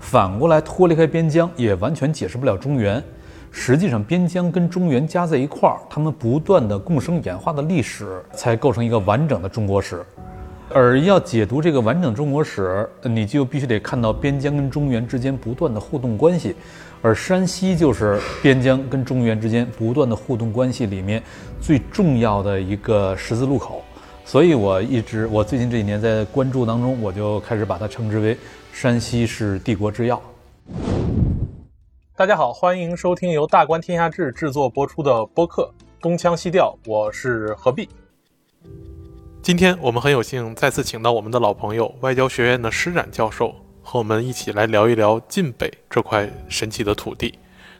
反过来脱离开边疆，也完全解释不了中原。实际上，边疆跟中原加在一块儿，他们不断的共生演化的历史，才构成一个完整的中国史。而要解读这个完整中国史，你就必须得看到边疆跟中原之间不断的互动关系。而山西就是边疆跟中原之间不断的互动关系里面最重要的一个十字路口。所以我一直，我最近这几年在关注当中，我就开始把它称之为山西是帝国之要。大家好，欢迎收听由大观天下志制作播出的播客《东腔西调》，我是何必。今天我们很有幸再次请到我们的老朋友外交学院的施展教授，和我们一起来聊一聊晋北这块神奇的土地。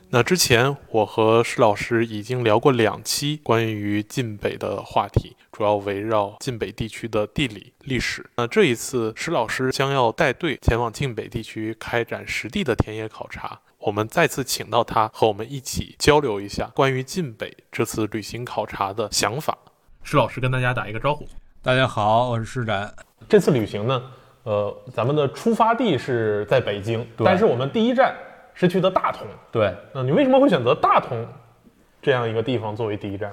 那之前我和施老师已经聊过两期关于晋北的话题，主要围绕晋北地区的地理历史。那这一次施老师将要带队前往晋北地区开展实地的田野考察，我们再次请到他和我们一起交流一下关于晋北这次旅行考察的想法。施老师跟大家打一个招呼。大家好，我是施展。这次旅行呢，呃，咱们的出发地是在北京，但是我们第一站。是去的大同，对。那你为什么会选择大同这样一个地方作为第一站？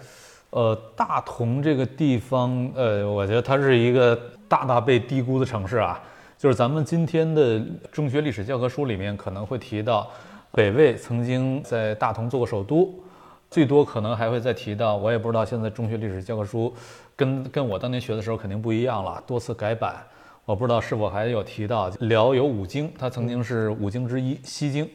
呃，大同这个地方，呃，我觉得它是一个大大被低估的城市啊。就是咱们今天的中学历史教科书里面可能会提到，北魏曾经在大同做过首都，最多可能还会再提到，我也不知道现在中学历史教科书跟跟我当年学的时候肯定不一样了，多次改版。我不知道是否还有提到辽有五京，它曾经是五京之一，西京。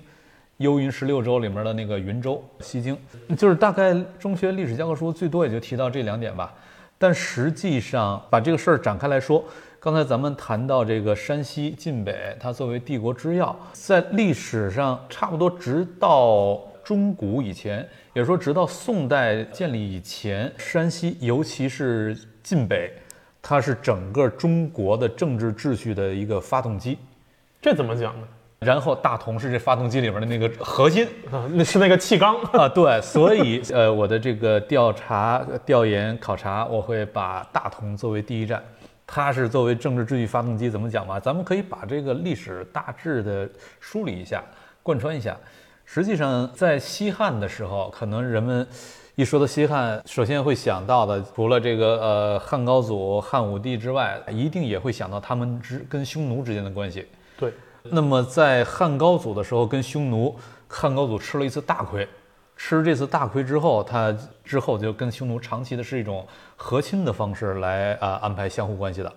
幽云十六州里面的那个云州西京，就是大概中学历史教科书最多也就提到这两点吧。但实际上把这个事儿展开来说，刚才咱们谈到这个山西晋北，它作为帝国之要，在历史上差不多直到中古以前，也说直到宋代建立以前，山西尤其是晋北，它是整个中国的政治秩序的一个发动机。这怎么讲呢？然后大同是这发动机里面的那个核心啊，那是那个气缸啊，对，所以呃，我的这个调查、调研、考察，我会把大同作为第一站，它是作为政治秩序发动机，怎么讲吧？咱们可以把这个历史大致的梳理一下，贯穿一下。实际上，在西汉的时候，可能人们一说到西汉，首先会想到的，除了这个呃汉高祖、汉武帝之外，一定也会想到他们之跟匈奴之间的关系。对。那么在汉高祖的时候，跟匈奴，汉高祖吃了一次大亏，吃这次大亏之后，他之后就跟匈奴长期的是一种和亲的方式来啊安排相互关系的。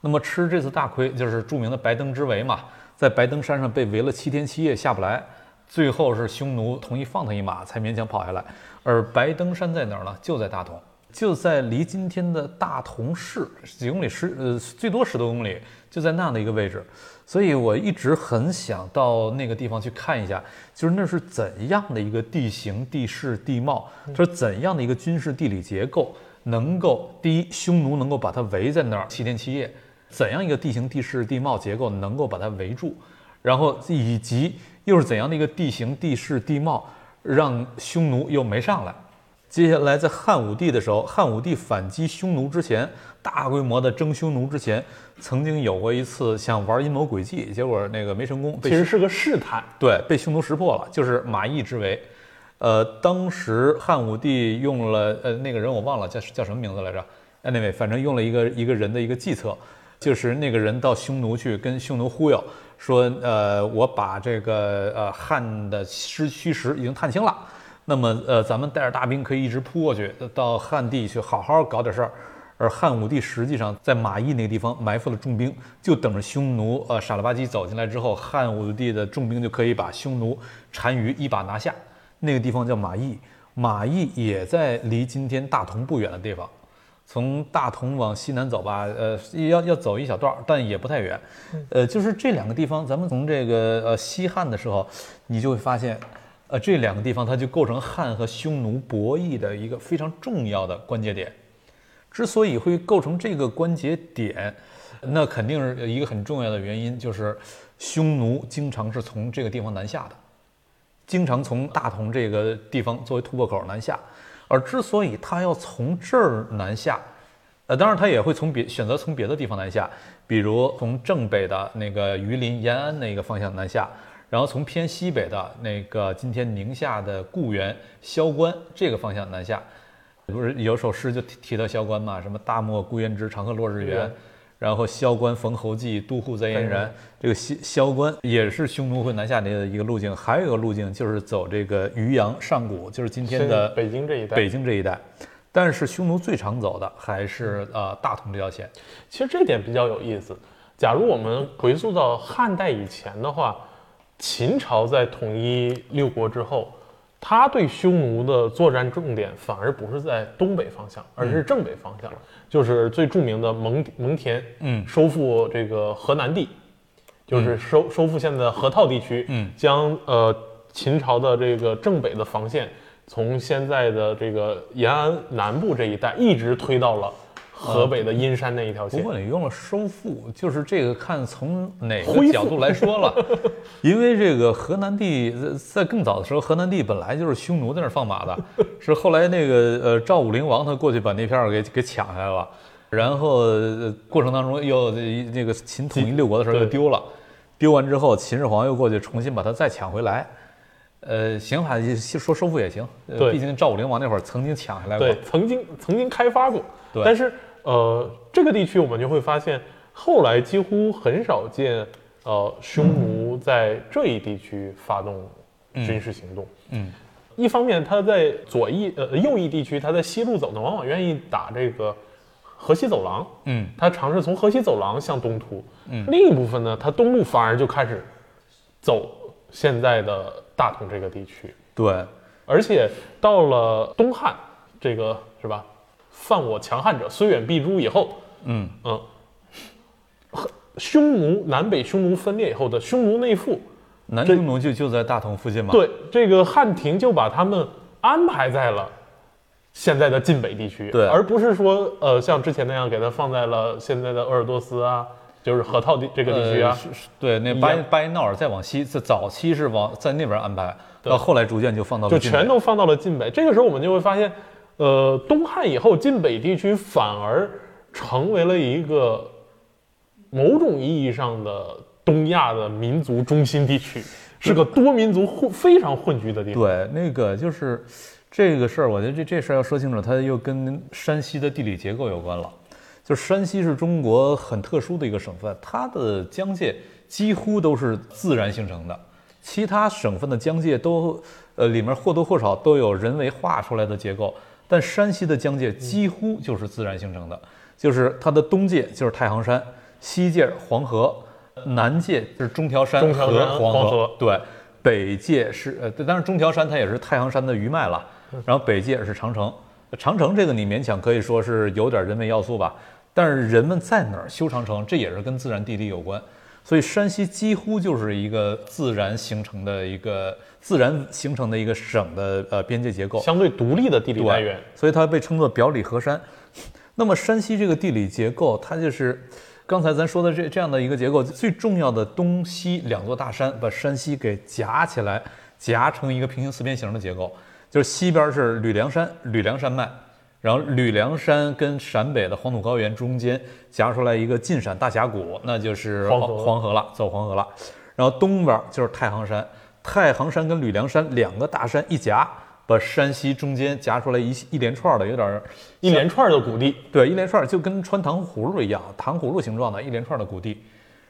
那么吃这次大亏，就是著名的白登之围嘛，在白登山上被围了七天七夜下不来，最后是匈奴同意放他一马，才勉强跑下来。而白登山在哪儿呢？就在大同，就在离今天的大同市几公里，十呃最多十多公里，就在那样的一个位置。所以我一直很想到那个地方去看一下，就是那是怎样的一个地形、地势、地貌，它是怎样的一个军事地理结构，能够第一，匈奴能够把它围在那儿七天七夜，怎样一个地形、地势、地貌结构能够把它围住，然后以及又是怎样的一个地形、地势、地貌，让匈奴又没上来。接下来，在汉武帝的时候，汉武帝反击匈奴之前，大规模的征匈奴之前，曾经有过一次想玩阴谋诡计，结果那个没成功。其实是个试探，对，被匈奴识破了，就是马邑之围。呃，当时汉武帝用了呃那个人我忘了叫叫什么名字来着，anyway，反正用了一个一个人的一个计策，就是那个人到匈奴去跟匈奴忽悠，说呃我把这个呃汉的失虚实已经探清了。那么，呃，咱们带着大兵可以一直扑过去，到汉地去好好搞点事儿。而汉武帝实际上在马邑那个地方埋伏了重兵，就等着匈奴呃傻了吧唧走进来之后，汉武帝的重兵就可以把匈奴单于一把拿下。那个地方叫马邑，马邑也在离今天大同不远的地方。从大同往西南走吧，呃，要要走一小段，但也不太远。呃，就是这两个地方，咱们从这个呃西汉的时候，你就会发现。呃，这两个地方它就构成汉和匈奴博弈的一个非常重要的关节点。之所以会构成这个关节点，那肯定是一个很重要的原因，就是匈奴经常是从这个地方南下的，经常从大同这个地方作为突破口南下。而之所以他要从这儿南下，呃，当然它也会从别选择从别的地方南下，比如从正北的那个榆林延安那个方向南下，然后从偏西北的那个今天宁夏的固原萧关这个方向南下。不是有首诗就提提到萧关嘛？什么大漠孤烟直，长河落日圆。然后萧关逢侯骑，都护在燕然。这个萧萧关也是匈奴会南下的一个路径，还有一个路径就是走这个渔阳上谷，就是今天的北京这一带。北京这一带。但是匈奴最常走的还是呃大同这条线。其实这点比较有意思。假如我们回溯到汉代以前的话，秦朝在统一六国之后，他对匈奴的作战重点反而不是在东北方向，而是正北方向，就是最著名的蒙蒙恬，嗯。收复这个河南地，就是收收复现在的河套地区，嗯。将呃秦朝的这个正北的防线从现在的这个延安南部这一带一直推到了河北的阴山那一条线。不过你用了收复，就是这个看从哪个角度来说了，因为这个河南地在在更早的时候，河南地本来就是匈奴在那儿放马的，是后来那个呃赵武灵王他过去把那片儿给给抢下来了，然后、呃过程当中又那个秦统一六国的时候又丢了，丢完之后秦始皇又过去重新把它再抢回来。呃，行吧，说收复也行。毕竟赵武灵王那会儿曾经抢下来过。对，曾经曾经开发过，对但是呃，这个地区我们就会发现，后来几乎很少见呃匈奴在这一地区发动军事行动。嗯一方面，他在左翼呃右翼地区，他在西路走呢，往往愿意打这个河西走廊，嗯他尝试从河西走廊向东突。嗯另一部分呢，他东路反而就开始走现在的大同这个地区。对，而且到了东汉，这个是吧？犯我强汉者，虽远必诛以后，嗯嗯，匈奴南北匈奴分裂以后的匈奴内附，南匈奴就就在大同附近嘛。对这个汉庭就把他们安排在了现在的晋北地区，对而不是说呃像之前那样给它放在了现在的鄂尔多斯啊，就是河套地这个地区啊对，那巴巴彦淖尔再往西，在早期是往在那边安排，到后来逐渐就放到了就全都放到了晋北。这个时候我们就会发现，呃，东汉以后晋北地区反而成为了一个某种意义上的东亚的民族中心地区，是个多民族混非常混居的地方。对，那个就是这个事儿，我觉得这这事儿要说清楚，它又跟山西的地理结构有关了。就是山西是中国很特殊的一个省份，它的疆界几乎都是自然形成的，其他省份的疆界都呃里面或多或少都有人为画出来的结构，但山西的疆界几乎就是自然形成的，就是它的东界就是太行山，西界黄河，南界就是中条山和黄黄河。对，北界是呃，当然中条山它也是太行山的余脉了，然后北界是长城，长城这个你勉强可以说是有点人为要素吧，但是人们在哪儿修长城，这也是跟自然地理有关，所以山西几乎就是一个自然形成的一个自然形成的一个省的呃边界结构，相对独立的地理对来源。所以它被称作表里河山。那么山西这个地理结构，它就是刚才咱说的这这样的一个结构，最重要的东西两座大山把山西给夹起来，夹成一个平行四边形的结构，就是西边是吕梁山，吕梁山脉。然后吕梁山跟陕北的黄土高原中间夹出来一个晋陕大峡谷，那就是黄河了，走黄河了。然后东边就是太行山，太行山跟吕梁山两个大山一夹，把山西中间夹出来一一连串的，有点儿一连串的谷地，对，一连串就跟穿糖葫芦一样，糖葫芦形状的一连串的谷地。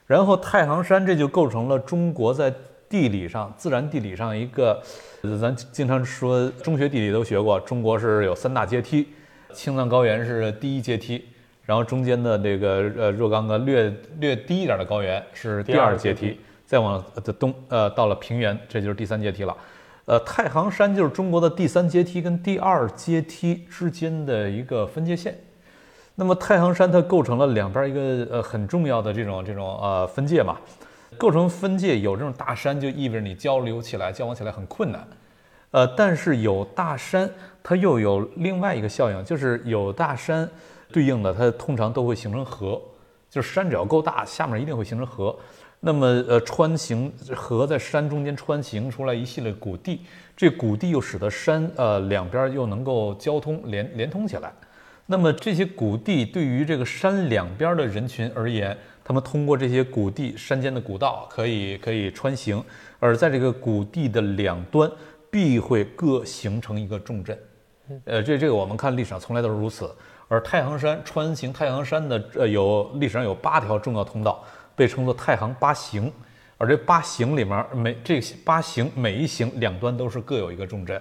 然后太行山这就构成了中国在地理上、自然地理上一个，呃咱经常说中学地理都学过，中国是有三大阶梯，青藏高原是第一阶梯，然后中间的这个呃若干个略略低一点的高原是第第二二阶梯阶梯，再往的东呃到了平原，这就是第三阶梯了。呃，太行山就是中国的第三阶梯跟第二阶梯之间的一个分界线。那么太行山它构成了两边一个呃很重要的这种这种呃分界嘛，构成分界有这种大山就意味着你交流起来交往起来很困难，呃，但是有大山它又有另外一个效应，就是有大山对应的它通常都会形成河，就是山只要够大，下面一定会形成河。那么呃穿行河在山中间穿行出来一系列谷地，这谷地又使得山呃两边又能够交通连连通起来。那么这些谷地对于这个山两边的人群而言，他们通过这些谷地山间的古道可以可以穿行，而在这个谷地的两端必会各形成一个重镇。呃，这这个我们看历史上从来都是如此。而太行山穿行太行山的呃有历史上有八条重要通道，被称作太行八行。而这八行里面每这八行每一行两端都是各有一个重镇。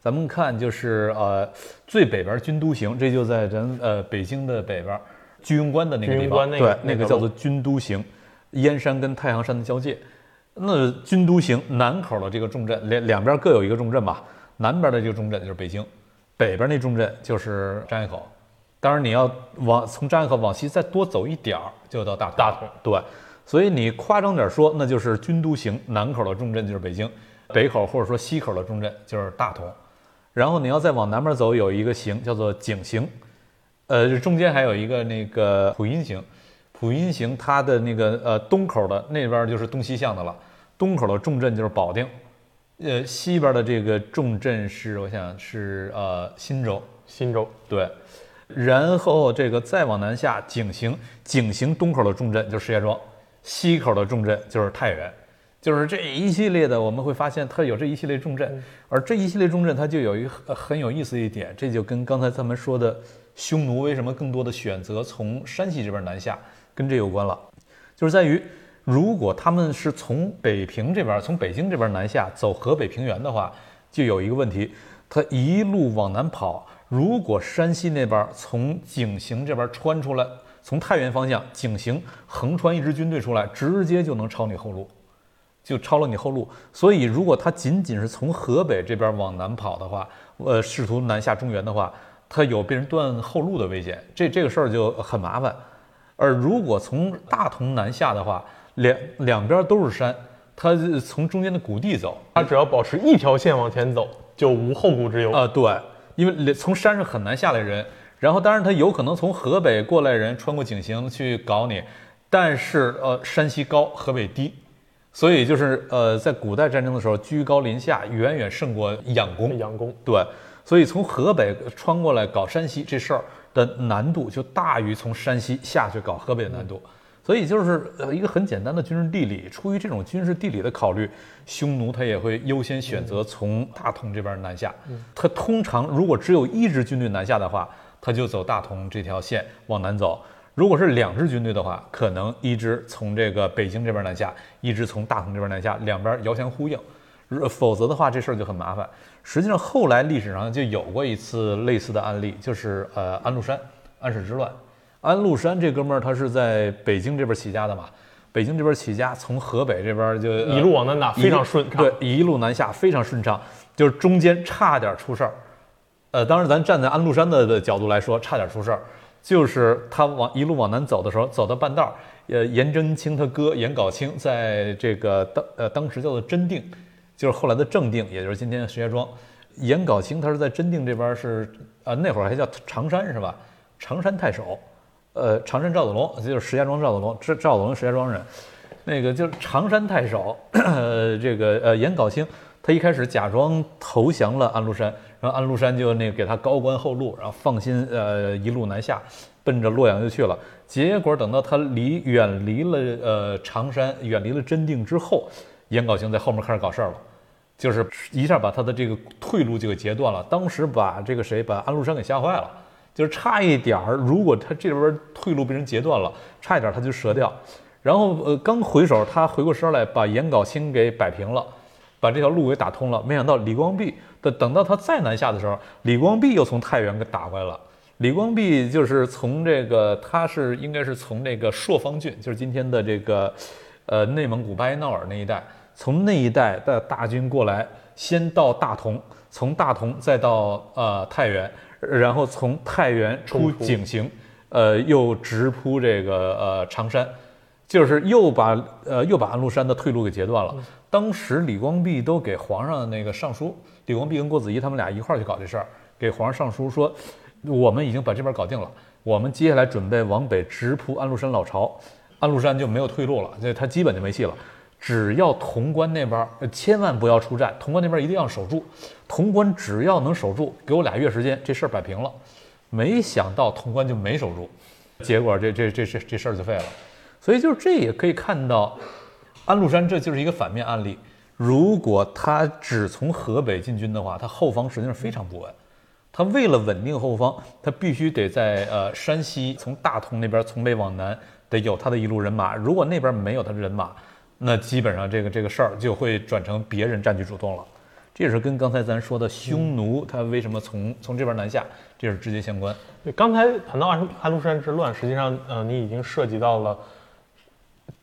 咱们看就是呃最北边军都行，这就在咱呃北京的北边居庸关的那个地方，对，那个叫做军都行，燕山跟太行山的交界。那军都行南口的这个重镇，两两边各有一个重镇吧。南边的这个重镇就是北京，北边那重镇就是张家口。当然你要往从张家口往西再多走一点儿，就到大同。大同对，所以你夸张点说，那就是军都行南口的重镇就是北京，北口或者说西口的重镇就是大同。然后你要再往南边走，有一个行叫做井行，呃，中间还有一个那个普音行，普音行它的那个呃东口的那边就是东西向的了，东口的重镇就是保定，呃，西边的这个重镇是我想是呃忻州，忻州。对，然后这个再往南下井行，井行东口的重镇就是石家庄，西口的重镇就是太原。就是这一系列的，我们会发现它有这一系列重镇，而这一系列重镇它就有一个很有意思一点，这就跟刚才咱们说的匈奴为什么更多的选择从山西这边南下，跟这有关了，就是在于如果他们是从北平这边，从北京这边南下走河北平原的话，就有一个问题，他一路往南跑，如果山西那边从井陉这边穿出来，从太原方向井陉横穿一支军队出来，直接就能抄你后路。就抄了你后路，所以如果他仅仅是从河北这边往南跑的话，呃，试图南下中原的话，他有被人断后路的危险，这这个事儿就很麻烦。而如果从大同南下的话，两两边都是山，他从中间的谷地走，他只要保持一条线往前走，就无后顾之忧啊。对，因为从山上很难下来人，然后当然他有可能从河北过来人穿过井陉去搞你，但是呃，山西高，河北低。所以就是呃，在古代战争的时候，居高临下远远胜过仰攻。仰攻，对。所以从河北穿过来搞山西这事儿的难度就大于从山西下去搞河北的难度。所以就是呃一个很简单的军事地理，出于这种军事地理的考虑，匈奴他也会优先选择从大同这边南下。他通常如果只有一支军队南下的话，他就走大同这条线往南走。如果是两支军队的话，可能一支从这个北京这边南下，一支从大同这边南下，两边遥相呼应。否则的话，这事儿就很麻烦。实际上，后来历史上就有过一次类似的案例，就是呃安禄山安史之乱。安禄山这哥们儿他是在北京这边起家的嘛，北京这边起家，从河北这边就一路往南打，非常顺畅。对，一路南下非常顺畅，就是中间差点出事儿。呃，当然咱站在安禄山的的角度来说，差点出事儿。就是他往一路往南走的时候，走到半道儿，呃，颜真卿他哥颜杲卿在这个当呃当时叫做真定，就是后来的正定，也就是今天的石家庄。颜杲卿他是在真定这边是啊，那会儿还叫常山是吧？常山太守，呃，常山赵子龙就是石家庄赵子龙，赵赵子龙石家庄人，那个就是常山太守，呃这个呃颜杲卿他一开始假装投降了安禄山。然后安禄山就那个给他高官厚禄，然后放心呃一路南下，奔着洛阳就去了。结果等到他离远离了呃常山，远离了真定之后，颜杲卿在后面开始搞事儿了，就是一下把他的这个退路就给截断了。当时把这个谁把安禄山给吓坏了，就是差一点儿，如果他这边退路被人截断了，差一点他就折掉。然后呃刚回手，他回过身来把颜杲卿给摆平了，把这条路给打通了。没想到李光弼。等等到他再南下的时候，李光弼又从太原给打回来了。李光弼就是从这个，他是应该是从那个朔方郡，就是今天的这个，呃，内蒙古巴彦淖尔那一带，从那一带的大军过来，先到大同，从大同再到呃太原，然后从太原出井陉，呃，又直扑这个呃常山，就是又把呃又把安禄山的退路给截断了。当时李光弼都给皇上那个上书。李光弼跟郭子仪他们俩一块儿去搞这事儿，给皇上上书说，我们已经把这边搞定了，我们接下来准备往北直扑安禄山老巢，安禄山就没有退路了，这他基本就没戏了。只要潼关那边千万不要出战，潼关那边一定要守住，潼关只要能守住，给我俩月时间，这事儿摆平了。没想到潼关就没守住，结果这这这这这事儿就废了。所以就是这也可以看到，安禄山这就是一个反面案例。如果他只从河北进军的话，他后方实际上非常不稳。他为了稳定后方，他必须得在呃山西从大同那边从北往南得有他的一路人马。如果那边没有他的人马，那基本上这个这个事儿就会转成别人占据主动了。这也是跟刚才咱说的匈奴他为什么从从这边南下，这是直接相关。对，刚才谈到安安禄山之乱，实际上呃你已经涉及到了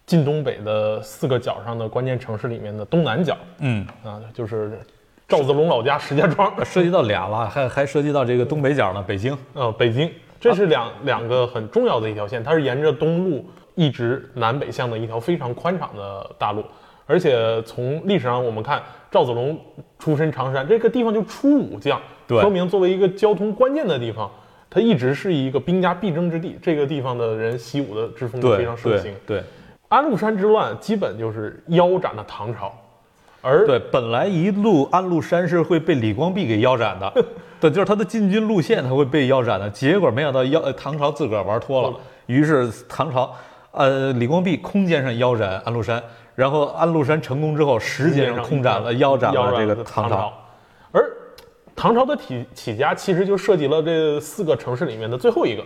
晋东北的四个角上的关键城市里面的东南角嗯，啊，就是赵子龙老家石家庄，涉及到俩了，还还涉及到这个东北角呢，北京。呃，北京，这是两、两个很重要的一条线，它是沿着东路一直南北向的一条非常宽敞的大路，而且从历史上我们看，赵子龙出身常山，这个地方就出武将，对。说明作为一个交通关键的地方，它一直是一个兵家必争之地，这个地方的人习武的之风就非常盛行。对。对。安禄山之乱基本就是腰斩了唐朝，而对，本来一路安禄山是会被李光弼给腰斩的，对，就是他的进军路线他会被腰斩的，结果没想到腰呃唐朝自个儿玩脱了，于是唐朝呃李光弼空间上腰斩安禄山，然后安禄山成功之后，时间上空斩了腰斩了这个唐朝。，而唐朝的起起家其实就涉及了这四个城市里面的最后一个，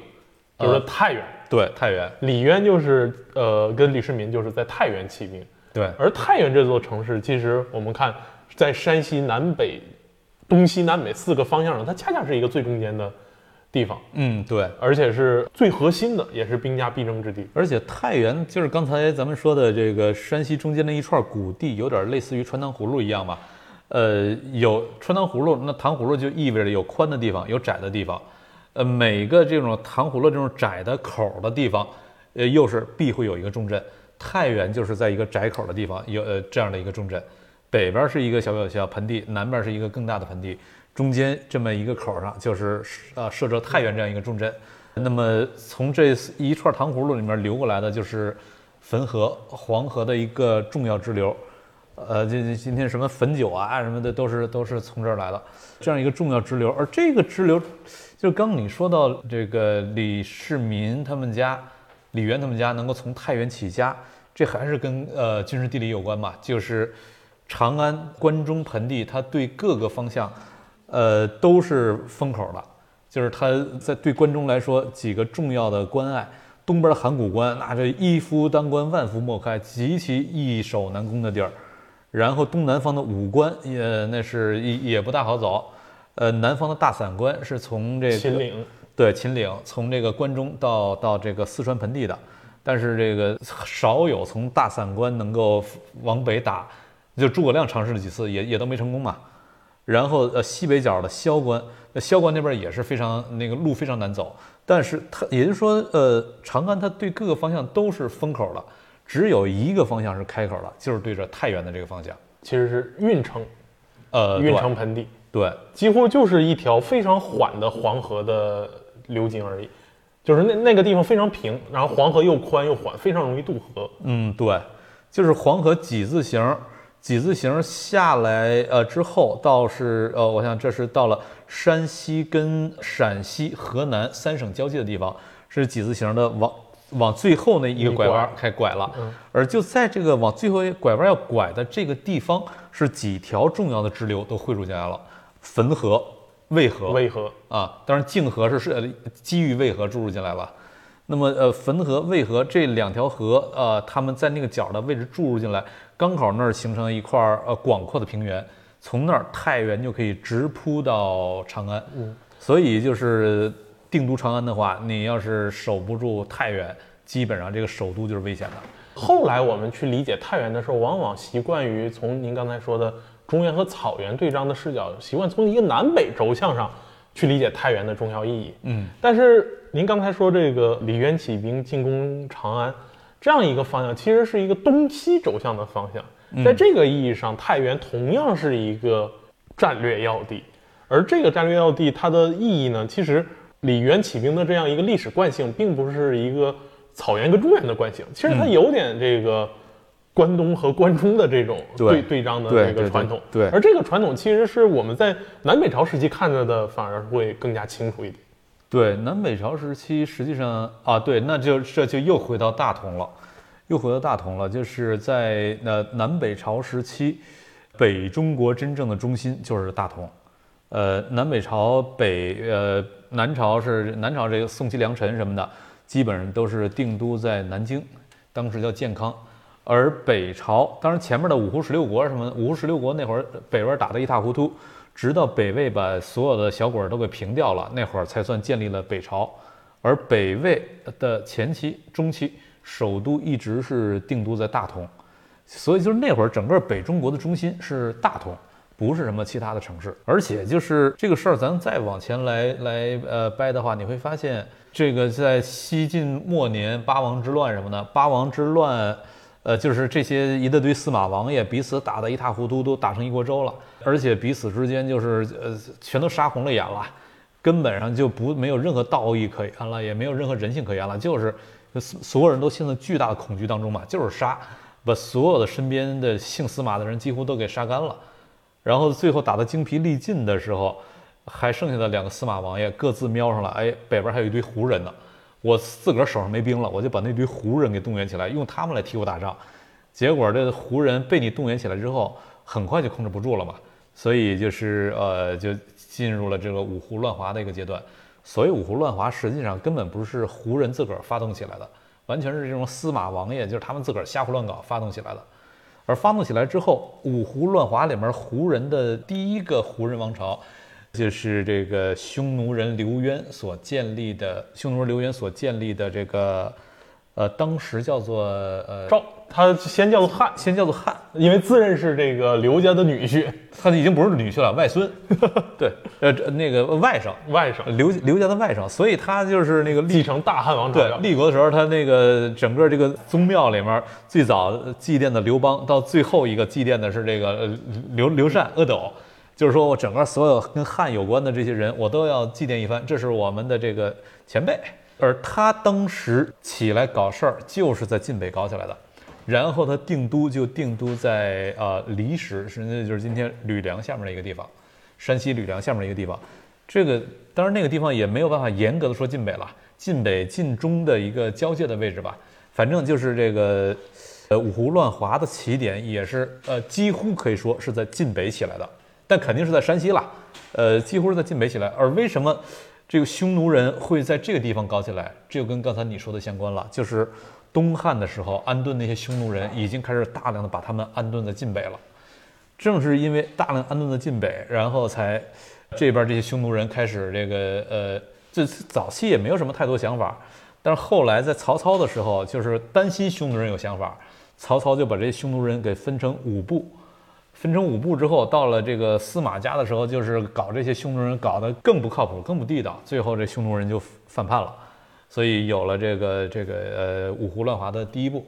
就是呃太原。对，太原，李渊就是呃跟李世民就是在太原起兵，对而太原这座城市，其实我们看在山西南北、东西南北四个方向上，它恰恰是一个最中间的地方，嗯对，而且是最核心的，也是兵家必争之地。而且太原就是刚才咱们说的这个山西中间的一串谷地，有点类似于穿糖葫芦一样吧。呃，有穿糖葫芦，那糖葫芦就意味着有宽的地方，有窄的地方。呃，每个这种糖葫芦这种窄的口儿的地方，呃，又是必会有一个重镇。太原就是在一个窄口的地方有呃这样的一个重镇，北边是一个小小小盆地，南边是一个更大的盆地，中间这么一个口儿上就是呃设着太原这样一个重镇。那么从这一串糖葫芦里面流过来的就是汾河、黄河的一个重要支流。呃，这这今天什么汾酒啊什么的都是都是从这儿来的，这样一个重要支流。而这个支流，就刚你说到这个李世民他们家、李渊他们家能够从太原起家，这还是跟呃军事地理有关嘛？就是长安、关中盆地，它对各个方向，呃，都是风口的。就是它在对关中来说，几个重要的关隘，东边的函谷关，那这一夫当关，万夫莫开，极其易守难攻的地儿。然后东南方的武关也那是也也不大好走，呃，南方的大散关是从这个秦岭对秦岭从这个关中到到这个四川盆地的，但是这个少有从大散关能够往北打，就诸葛亮尝试了几次，也也都没成功嘛。然后呃西北角的萧关，那萧关那边也是非常那个路非常难走，但是它也就是说呃长安它对各个方向都是封口了，只有一个方向是开口了，就是对着太原的这个方向。其实是运城，呃，运城盆地，对几乎就是一条非常缓的黄河的流经而已。就是那那个地方非常平，然后黄河又宽又缓，非常容易渡河。嗯，对，就是黄河几字形，几字形下来，呃，之后倒是，呃，我想这是到了山西跟陕西、河南三省交界的地方，是几字形的往往最后那一个拐拐弯开拐了，嗯而就在这个往最后一拐弯要拐的这个地方，是几条重要的支流都汇入进来了，汾河、渭河、渭河，啊，当然泾河是是呃基于渭河注入进来了。那么呃，汾河、渭河这两条河，呃，他们在那个角的位置注入进来，刚好那儿形成了一块儿呃广阔的平原，从那儿太原就可以直扑到长安。嗯，所以就是定都长安的话，你要是守不住太原，基本上这个首都就是危险的。后来我们去理解太原的时候，往往习惯于从您刚才说的中原和草原对仗的视角，习惯从一个南北轴向上去理解太原的重要意义。嗯，但是您刚才说这个李渊起兵进攻长安，这样一个方向，其实是一个东西走向的方向。在这个意义上，太原同样是一个战略要地。而这个战略要地，它的意义呢，其实李渊起兵的这样一个历史惯性，并不是一个草原跟中原的惯性，其实它有点这个关东和关中的这种对对对仗的这个传统。对而这个传统其实是我们在南北朝时期看着的，反而会更加清楚一点。对，南北朝时期实际上啊，对，那就这就又回到大同了，又回到大同了，就是在呃南北朝时期，北中国真正的中心就是大同，呃，南北朝北呃南朝是南朝这个宋齐梁陈什么的，基本上都是定都在南京，当时叫建康，而北朝当然前面的五胡十六国什么五胡十六国那会儿北边打得一塌糊涂。直到北魏把所有的小鬼都给平掉了，那会儿才算建立了北朝。而北魏的前期、中期，首都一直是定都在大同，所以就是那会儿整个北中国的中心是大同，不是什么其他的城市。而且就是这个事儿，咱再往前来来呃掰的话，你会发现这个在西晋末年八王之乱什么的，八王之乱。呃，就是这些一大堆司马王爷彼此打得一塌糊涂，都打成一锅粥了，而且彼此之间就是呃，全都杀红了眼了，根本上就不没有任何道义可言了，也没有任何人性可言了，就是所有人都陷在巨大的恐惧当中嘛，就是杀，把所有的身边的姓司马的人几乎都给杀干了，然后最后打得精疲力尽的时候，还剩下的两个司马王爷各自瞄上了，哎，北边还有一堆胡人呢。我自个儿手上没兵了，我就把那堆胡人给动员起来，用他们来替我打仗。结果这胡人被你动员起来之后，很快就控制不住了嘛。所以就是呃，就进入了这个五胡乱华的一个阶段。所谓五胡乱华，实际上根本不是胡人自个儿发动起来的，完全是这种司马王爷，就是他们自个儿瞎胡乱搞发动起来的。而发动起来之后，五胡乱华里面胡人的第一个胡人王朝。就是这个匈奴人刘渊所建立的，匈奴人刘渊所建立的这个，呃，当时叫做呃赵，他先叫做汉，先叫做汉，因为自认是这个刘家的女婿，他已经不是女婿了，外孙，对，呃，那个外甥，外甥，刘刘家的外甥，所以他就是那个继承大汉王朝。对，立国的时候，他那个整个这个宗庙里面，最早祭奠的刘邦，到最后一个祭奠的是这个刘刘禅、阿斗。就是说我整个所有跟汉有关的这些人，我都要祭奠一番。这是我们的这个前辈，而他当时起来搞事儿，就是在晋北搞起来的。然后他定都就定都在呃离石，是那就是今天吕梁下面的一个地方，山西吕梁下面一个地方。这个当然那个地方也没有办法严格的说晋北了，晋北晋中的一个交界的位置吧。反正就是这个呃五胡乱华的起点，也是呃几乎可以说是在晋北起来的。但肯定是在山西了，呃，几乎是在晋北起来。而为什么这个匈奴人会在这个地方搞起来？这就跟刚才你说的相关了。就是东汉的时候安顿那些匈奴人，已经开始大量的把他们安顿在晋北了。正是因为大量安顿在晋北，然后才这边这些匈奴人开始这个呃，这早期也没有什么太多想法。但是后来在曹操的时候，就是担心匈奴人有想法，曹操就把这些匈奴人给分成五部。分成五部之后，到了这个司马家的时候，就是搞这些匈奴人，搞得更不靠谱，更不地道。最后这匈奴人就反叛了，所以有了这个这个呃五胡乱华的第一步。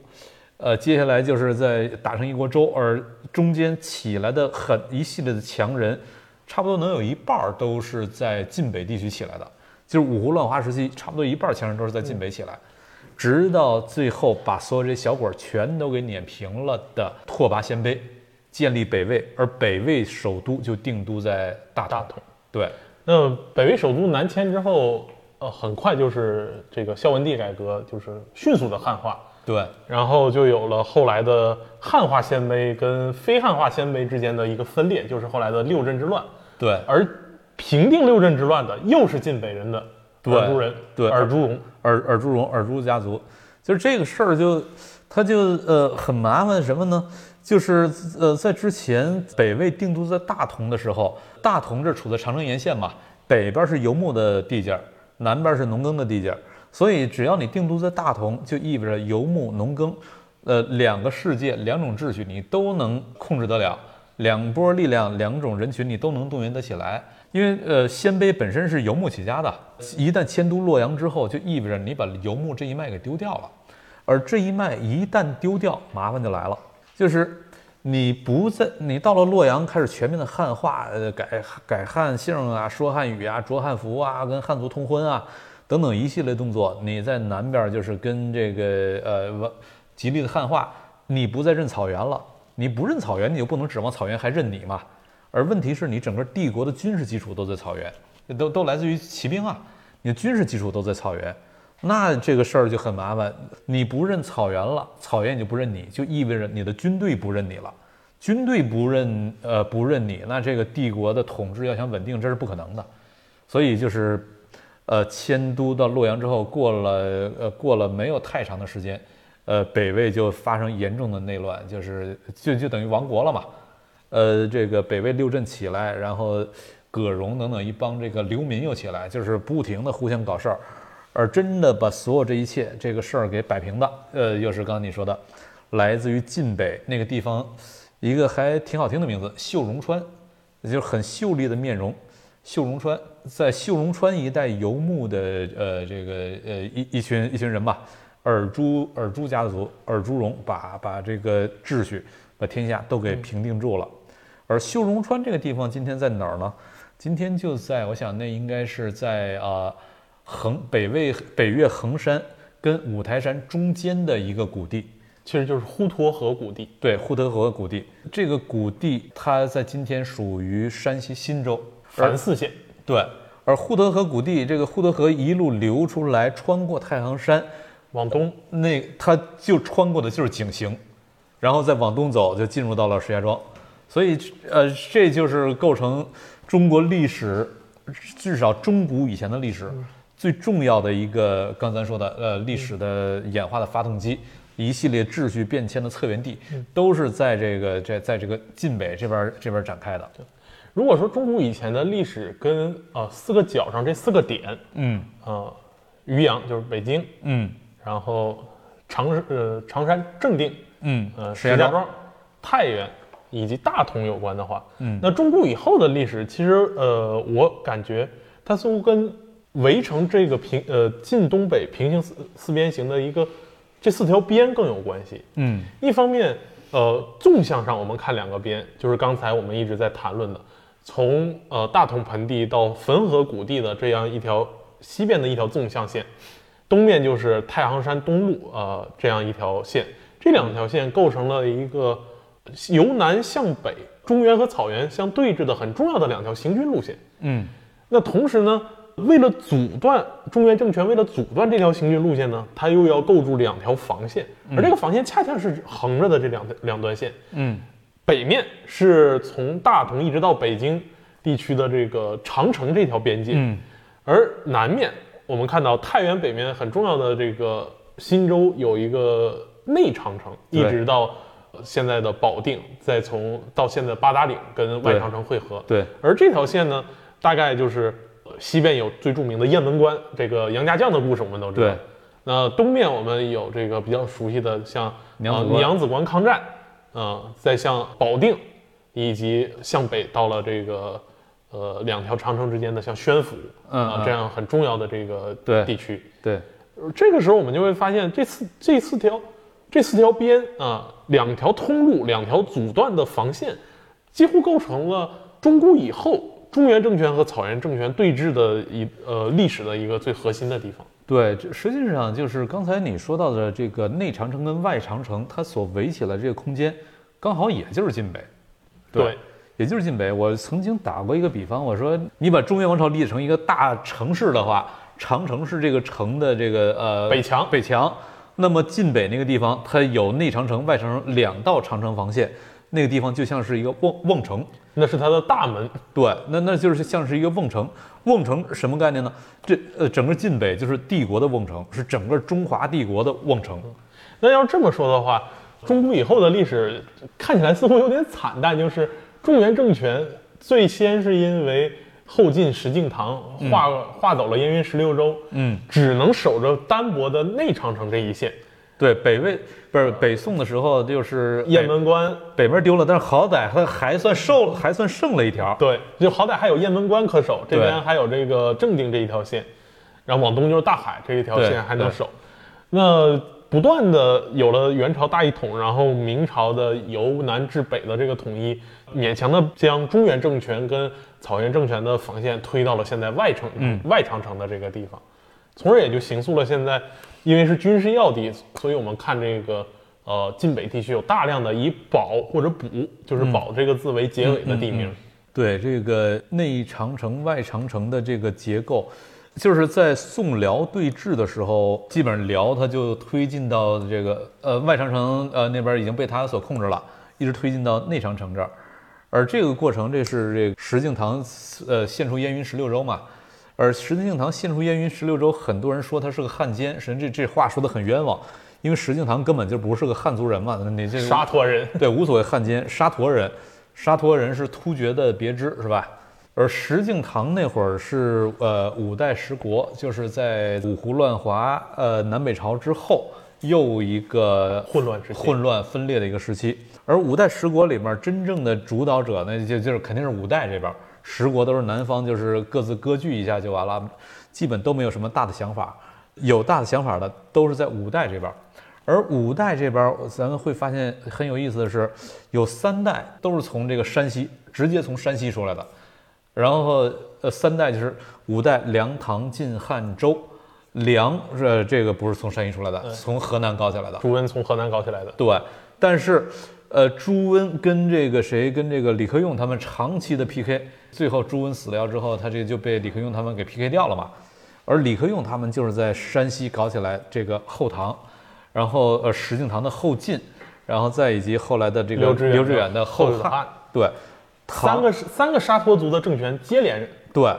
呃，接下来就是在打成一锅粥，而中间起来的很一系列的强人，差不多能有一半都是在晋北地区起来的。就是五胡乱华时期，差不多一半强人都是在晋北起来，直到最后把所有这些小鬼全都给碾平了的拓跋鲜卑。建立北魏，而北魏首都就定都在大大同。对，那北魏首都南迁之后，呃，很快就是这个孝文帝改革，就是迅速的汉化。对，然后就有了后来的汉化鲜卑跟非汉化鲜卑之间的一个分裂，就是后来的六镇之乱。对，而平定六镇之乱的又是晋北人的尔朱人，对，尔朱荣，尔尔朱荣，尔朱家族，就是这个事儿就，他就呃很麻烦什么呢？就是呃，在之前北魏定都在大同的时候，大同这处在长城沿线嘛，北边是游牧的地界儿，南边是农耕的地界儿，所以只要你定都在大同，就意味着游牧农耕，呃，两个世界两种秩序你都能控制得了，两波力量两种人群你都能动员得起来，因为呃，鲜卑本身是游牧起家的，一旦迁都洛阳之后，就意味着你把游牧这一脉给丢掉了，而这一脉一旦丢掉，麻烦就来了。就是你不在，你到了洛阳开始全面的汉化，呃，改改汉姓啊，说汉语啊，着汉服啊，跟汉族通婚啊，等等一系列动作。你在南边就是跟这个呃吉利的汉化，你不再认草原了，你不认草原，你就不能指望草原还认你嘛。而问题是你整个帝国的军事基础都在草原，都都来自于骑兵啊。你的军事基础都在草原，那这个事儿就很麻烦。你不认草原了，草原也就不认你，就意味着你的军队不认你了。军队不认呃不认你，那这个帝国的统治要想稳定，这是不可能的。所以就是，呃，迁都到洛阳之后，过了呃过了没有太长的时间，呃，北魏就发生严重的内乱，就是就就等于亡国了嘛。呃，这个北魏六镇起来，然后葛荣等等一帮这个流民又起来，就是不停的互相搞事儿，而真的把所有这一切这个事儿给摆平的，呃，又是刚刚你说的，来自于晋北那个地方，一个还挺好听的名字，秀容川，就是很秀丽的面容。秀容川在秀容川一带游牧的呃这个呃一一群一群人吧，尔朱尔朱家族尔朱荣把把这个秩序把天下都给平定住了。而秀容川这个地方今天在哪儿呢？今天就在我想那应该是在啊衡北魏北岳衡山跟五台山中间的一个谷地。其实就是滹沱河谷地。对，滹沱河谷地，这个谷地它在今天属于山西忻州。樊寺县，对，而滹沱河谷地，这个滹沱河一路流出来，穿过太行山，往东，那它就穿过的就是井陉，然后再往东走，就进入到了石家庄。所以，呃，这就是构成中国历史，至少中古以前的历史最重要的一个，刚才说的，呃，历史的演化的发动机，一系列秩序变迁的策源地，都是在这个在在这个晋北这边这边展开的。如果说中古以前的历史跟呃四个角上这四个点，嗯。呃，渔阳就是北京，嗯。然后长呃常山正定，嗯，呃石家庄，石家庄、太原以及大同有关的话，嗯。那中古以后的历史，其实呃我感觉它似乎跟围成这个平呃近东北平行四四边形的一个这四条边更有关系。嗯一方面，呃，纵向上我们看两个边，就是刚才我们一直在谈论的，从呃大同盆地到汾河谷地的这样一条西边的一条纵向线，东面就是太行山东路呃这样一条线，这两条线构成了一个由南向北中原和草原相对峙的很重要的两条行军路线。嗯那同时呢，为了阻断中原政权，为了阻断这条行军路线呢，它又要构筑两条防线，而这个防线恰恰是横着的这两两段线。嗯。北面是从大同一直到北京地区的这个长城这条边界，嗯。而南面我们看到太原北面很重要的这个忻州有一个内长城，一直到呃现在的保定，再从到现在八达岭跟外长城汇合。对，而这条线呢，大概就是呃西边有最著名的雁门关，这个杨家将的故事我们都知道。对，那东面我们有这个比较熟悉的，像呃娘子关娘子关抗战，呃，再向保定，以及向北到了这个呃两条长城之间的像宣府啊、这样很重要的这个对地区。对，呃这个时候我们就会发现，这四这四条这四条边啊，两条通路，两条阻断的防线，几乎构成了中古以后中原政权和草原政权对峙的一呃历史的一个最核心的地方。对，这实际上就是刚才你说到的这个内长城跟外长城，它所围起来这个空间，刚好也就是晋北，对，也就是晋北。我曾经打过一个比方，我说你把中原王朝理解成一个大城市的话，长城是这个城的这个呃北墙。北墙，那么晋北那个地方，它有内长城、外长城两道长城防线，那个地方就像是一个瓮瓮城。那是它的大门。对，那那就是像是一个瓮城。瓮城什么概念呢？这呃，整个晋北就是帝国的瓮城，是整个中华帝国的瓮城。那要这么说的话，中古以后的历史看起来似乎有点惨淡，就是中原政权最先是因为后晋石敬瑭划、划走了燕云十六州，嗯，只能守着单薄的内长城这一线，对，北魏不是北宋的时候，就是雁门关。北边丢了，但是好歹它还算受，还算剩了一条。对，就好歹还有雁门关可守，这边还有这个正定这一条线，然后往东就是大海这一条线还能守。那不断的有了元朝大一统，然后明朝的由南至北的这个统一，勉强的将中原政权跟草原政权的防线推到了现在外城、嗯外长城的这个地方，从而也就形塑了现在，因为是军事要地，所以我们看这个。呃，晋北地区有大量的以保或者补，就是“保”这个字为结尾的地名。对这个内长城、外长城的这个结构，就是在宋辽对峙的时候，基本上辽他就推进到这个呃外长城呃那边已经被他所控制了，一直推进到内长城这儿。而这个过程，这是这个石敬瑭呃献出燕云十六州嘛。而石敬瑭献出燕云十六州，很多人说他是个汉奸，实际这这话说的很冤枉，因为石敬瑭根本就不是个汉族人嘛，你这沙陀人对无所谓汉奸，沙陀人，沙陀人是突厥的别支是吧？而石敬瑭那会儿是呃五代十国，就是在五胡乱华呃南北朝之后又一个混乱时期混乱分裂的一个时期。而五代十国里面真正的主导者呢，就就是肯定是五代这边，十国都是南方，就是各自割据一下就完了，基本都没有什么大的想法。有大的想法的都是在五代这边，而五代这边咱们会发现很有意思的是，有三代都是从这个山西直接从山西出来的。然后呃，三代就是五代梁、唐、晋、汉、周。梁是这个不是从山西出来的，从河南搞起来的。朱温从河南搞起来的。对，但是呃，朱温跟这个谁，跟这个李克用他们长期的 PK，最后朱温死了之后，他这个就被李克用他们给 PK 掉了嘛。而李克用他们就是在山西搞起来这个后唐，然后呃石敬瑭的后晋，然后再以及后来的这个刘志远的后后汉。对，三个三个沙陀族的政权接连对，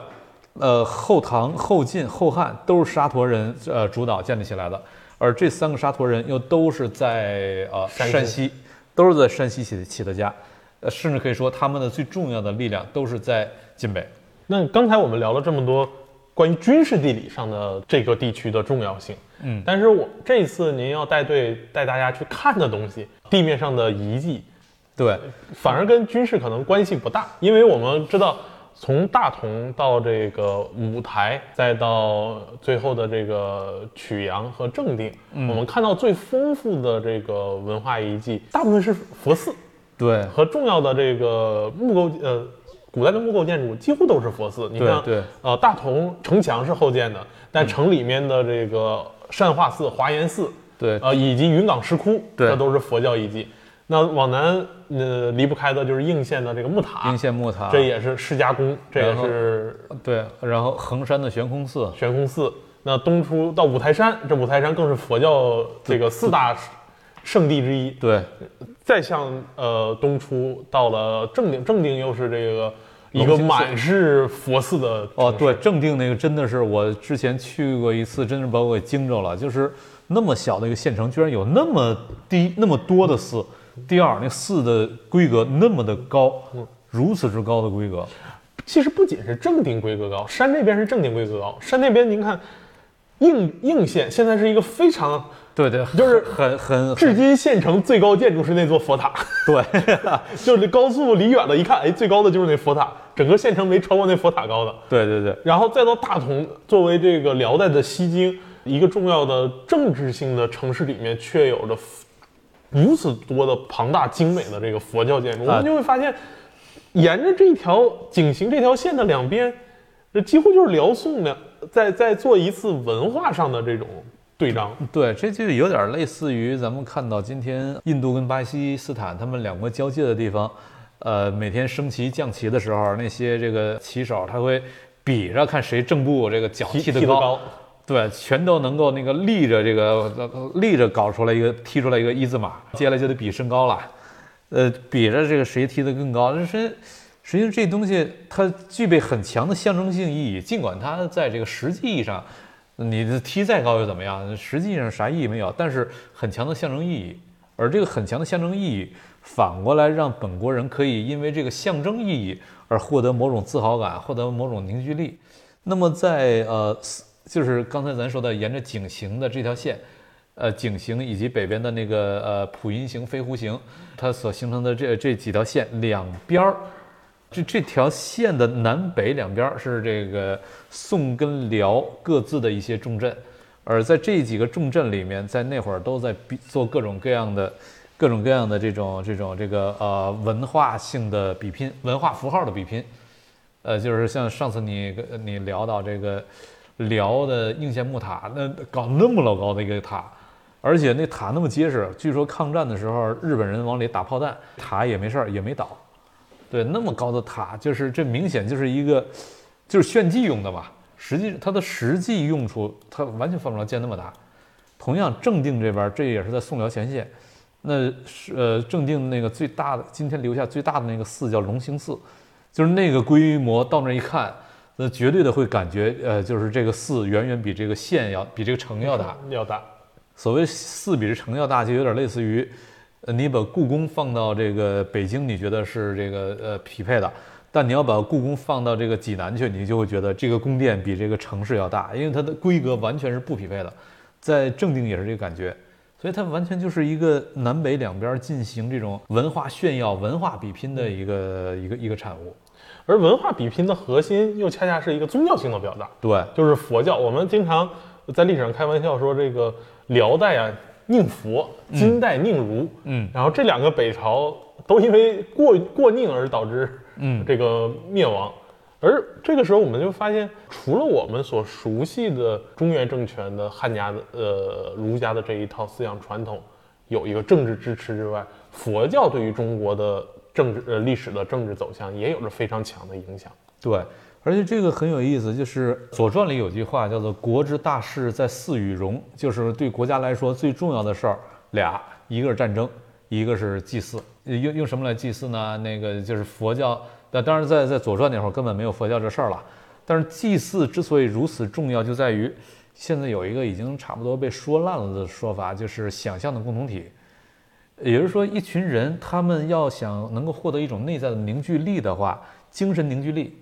呃，后唐、后晋、后汉都是沙陀人呃主导建立起来的，而这三个沙陀人又都是在呃山西，都是在山西起的起的家，呃，甚至可以说他们的最重要的力量都是在晋北。那刚才我们聊了这么多关于军事地理上的这个地区的重要性，嗯。但是我这一次您要带队带大家去看的东西，地面上的遗迹，对，反而跟军事可能关系不大，因为我们知道，从大同到这个五台，再到最后的这个曲阳和正定，我们看到最丰富的这个文化遗迹，大部分是佛寺对，和重要的这个木构呃。古代的木构建筑几乎都是佛寺，你看，对对。呃，大同城墙是后建的，但城里面的这个善化寺、华严寺，对。呃，以及云冈石窟，对。这都是佛教遗迹。那往南，呃，离不开的就是应县的这个木塔，应县木塔，这也是释迦宫，这也是对，然后衡山的悬空寺，悬空寺。那东出到五台山，这五台山更是佛教这个四大圣地之一。对，再向呃东出到了正定，正定又是这个一个满是佛寺的哦，对，正定那个真的是我之前去过一次，真是把我给惊着了。就是那么小的一个县城，居然有那么低、那么多的寺。第二，那寺的规格那么的高，如此之高的规格。其实不仅是正定规格高，山这边是正定规格高，山那边您看应应县现在是一个非常，对对，就是很很至今县城最高建筑是那座佛塔，对，就是高速离远了一看，哎，最高的就是那佛塔，整个县城没超过那佛塔高的。对对对然后再到大同，作为这个辽代的西京一个重要的政治性的城市里面，却有着如此多的庞大精美的这个佛教建筑，我啊。们就会发现，沿着这条景行这条线的两边，这几乎就是辽宋两在在做一次文化上的这种对仗。对，这就有点类似于咱们看到今天印度跟巴基斯坦他们两国交界的地方，呃，每天升旗降旗的时候，那些这个旗手他会比着看谁正步这个脚踢踢得高，踢得高，对，全都能够那个立着这个立着搞出来一个踢出来一个一字马，接下来就得比身高了，呃，比着这个谁踢得更高，这实实际上这东西它具备很强的象征性意义，尽管它在这个实际意义上，你的踢再高又怎么样？实际上啥意义没有，但是很强的象征意义，而这个很强的象征意义，反过来让本国人可以因为这个象征意义而获得某种自豪感，获得某种凝聚力。那么在呃，就是刚才咱说的，沿着井陉的这条线，呃，井陉以及北边的那个呃普阴陉、飞狐陉，它所形成的这这几条线两边儿，这这条线的南北两边是这个宋跟辽各自的一些重镇，而在这几个重镇里面，在那会儿都在比做各种各样的。各种各样的这种这种这个呃文化性的比拼，文化符号的比拼，呃，就是像上次你你聊到这个辽的应县木塔，那搞那么老高的一个塔，而且那塔那么结实，据说抗战的时候日本人往里打炮弹，塔也没事儿也没倒。对，那么高的塔，就是这明显就是一个就是炫技用的吧，实际它的实际用处，它完全犯不着建那么大。同样，正定这边这也是在宋辽前线，那是呃正定那个最大的，今天留下最大的那个寺叫隆兴寺，就是那个规模，到那一看，那绝对的会感觉，呃，就是这个寺远远比这个县要比这个城要大。要大。所谓寺比这城要大，就有点类似于，呃，你把故宫放到这个北京，你觉得是这个呃匹配的，但你要把故宫放到这个济南去，你就会觉得这个宫殿比这个城市要大，因为它的规格完全是不匹配的。在正定也是这个感觉，所以它完全就是一个南北两边进行这种文化炫耀、文化比拼的一个一个一个产物。而文化比拼的核心又恰恰是一个宗教性的表达，对，就是佛教。我们经常在历史上开玩笑说，这个辽代啊宁佛，金代宁儒，嗯然后这两个北朝都因为过过宁而导致嗯，这个灭亡。而这个时候，我们就发现，除了我们所熟悉的中原政权的汉家的呃儒家的这一套思想传统有一个政治支持之外，佛教对于中国的政治呃历史的政治走向也有着非常强的影响。对，而且这个很有意思，就是《左传》里有句话叫做“国之大事，在祀与戎”，就是对国家来说最重要的事儿俩，一个是战争，一个是祭祀。用用什么来祭祀呢？那个就是佛教。那当然在，在《左传》那会儿根本没有佛教这事儿了。但是祭祀之所以如此重要，就在于现在有一个已经差不多被说烂了的说法，就是想象的共同体。也就是说，一群人他们要想能够获得一种内在的凝聚力的话，精神凝聚力，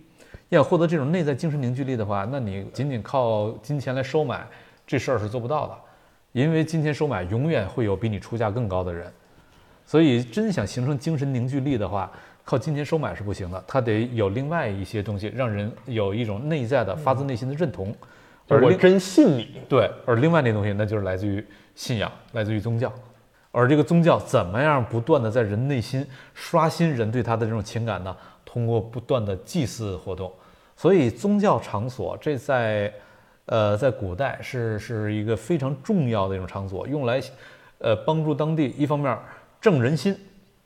要获得这种内在精神凝聚力的话，那你仅仅靠金钱来收买这事儿是做不到的，因为金钱收买永远会有比你出价更高的人。所以，真想形成精神凝聚力的话，靠金钱收买是不行的，它得有另外一些东西，让人有一种内在的、发自内心的认同。而我真信你，对，而另外那东西，那就是来自于信仰，来自于宗教。而这个宗教怎么样不断的在人内心刷新人对他的这种情感呢？通过不断的祭祀活动。所以宗教场所这在呃在古代是是一个非常重要的一种场所，用来呃帮助当地一方面正人心，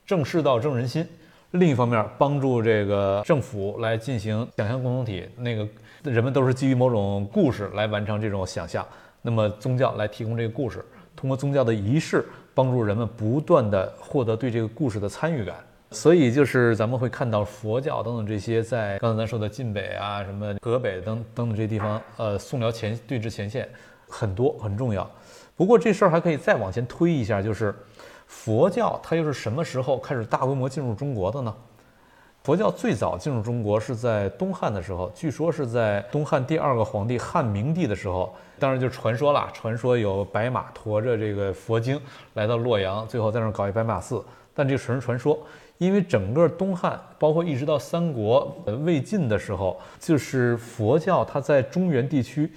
正世道正人心；另一方面帮助这个政府来进行想象共同体。那个人们都是基于某种故事来完成这种想象，那么宗教来提供这个故事，通过宗教的仪式帮助人们不断的获得对这个故事的参与感。所以就是咱们会看到佛教等等这些在刚才咱说的晋北啊、什么河北等等等这些地方，呃，宋辽前对峙前线很多很重要。不过这事儿还可以再往前推一下，就是佛教它又是什么时候开始大规模进入中国的呢？佛教最早进入中国是在东汉的时候，据说是在东汉第二个皇帝汉明帝的时候，当然就传说了，传说有白马驮着这个佛经来到洛阳，最后在那儿搞一白马寺，但这个纯是传说，因为整个东汉，包括一直到三国、呃魏晋的时候，就是佛教它在中原地区，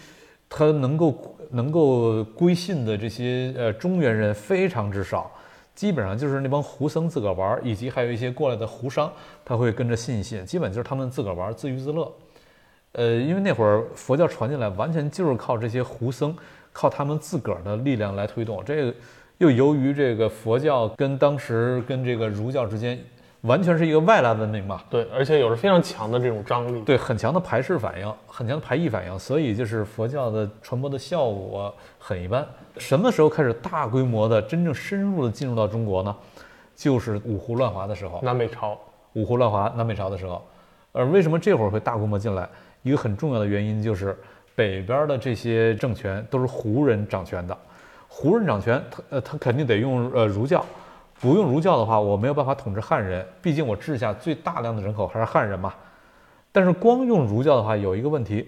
它能够能够归信的这些呃中原人非常之少。基本上就是那帮胡僧自个儿玩儿，以及还有一些过来的胡商，他会跟着信一信，基本就是他们自个儿玩儿，自娱自乐。呃，因为那会儿佛教传进来，完全就是靠这些胡僧，靠他们自个儿的力量来推动。这个又由于这个佛教跟当时跟这个儒教之间完全是一个外来文明嘛，对，而且有着非常强的这种张力。对，很强的排斥反应，很强的排异反应，所以就是佛教的传播的效果很一般。什么时候开始大规模的、真正深入的进入到中国呢？就是五胡乱华的时候。南北朝，五胡乱华、南北朝的时候，而为什么这会儿会大规模进来？一个很重要的原因就是北边的这些政权都是胡人掌权的，胡人掌权，他呃他肯定得用呃儒教，不用儒教的话，我没有办法统治汉人，毕竟我治下最大量的人口还是汉人嘛。但是光用儒教的话，有一个问题，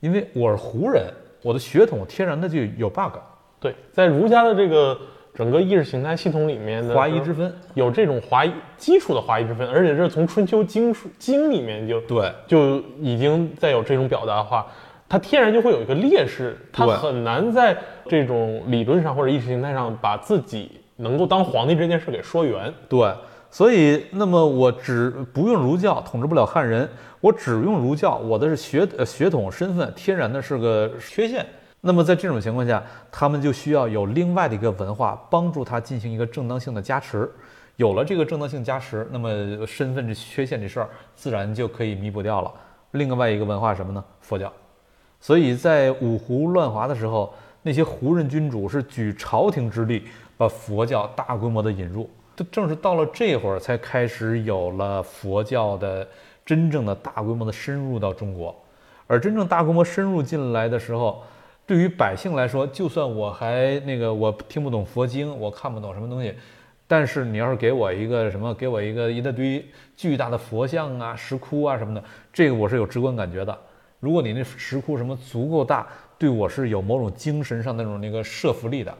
因为我是胡人，我的血统天然的就有 bug，对，在儒家的这个整个意识形态系统里面的华夷之分。有这种华夷基础的华夷之分，而且这是从春秋经书经里面就对，就已经在有这种表达的话，它天然就会有一个劣势，它很难在这种理论上或者意识形态上把自己能够当皇帝这件事给说圆。对，所以那么我只不用儒教统治不了汉人，我只用儒教，我的是血呃血统身份天然的是个缺陷。那么在这种情况下，他们就需要有另外的一个文化帮助他进行一个正当性的加持。有了这个正当性加持，那么身份这缺陷这事儿自然就可以弥补掉了。另外一个文化什么呢？佛教。所以在五胡乱华的时候，那些胡人君主是举朝廷之力把佛教大规模的引入。这正是到了这会儿，才开始有了佛教的真正的大规模的深入到中国。而真正大规模深入进来的时候，对于百姓来说，就算我还那个我听不懂佛经，我看不懂什么东西，但是你要是给我一个什么，给我一个一大堆巨大的佛像啊、石窟啊什么的，这个我是有直观感觉的。如果你那石窟什么足够大，对我是有某种精神上那种那个摄服力的，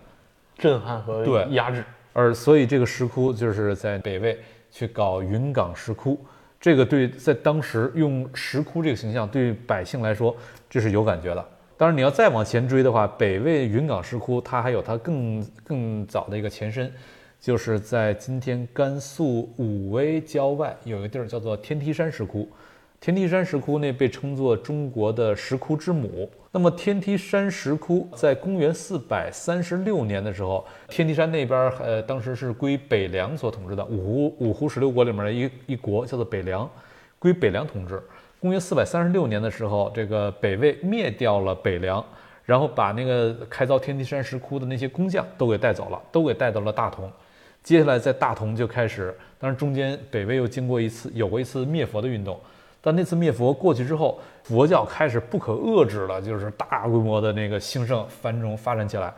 震撼和对压制。而所以这个石窟就是在北魏去搞云冈石窟，这个对在当时用石窟这个形象对百姓来说这是有感觉的。当然你要再往前追的话，北魏云冈石窟它还有它更更早的一个前身，就是在今天甘肃武威郊外有一个地儿叫做天梯山石窟。天梯山石窟呢被称作中国的石窟之母。那么天梯山石窟在公元四百三十六年的时候，天梯山那边呃当时是归北凉所统治的，五胡五胡十六国里面的一一国叫做北凉，归北凉统治。公元四百三十六年的时候，这个北魏灭掉了北凉，然后把那个开凿天梯山石窟的那些工匠都给带走了，都给带到了大同。接下来在大同就开始，当然中间北魏又经过一次有过一次灭佛的运动。但那次灭佛过去之后，佛教开始不可遏制了，就是大规模的那个兴盛繁荣发展起来。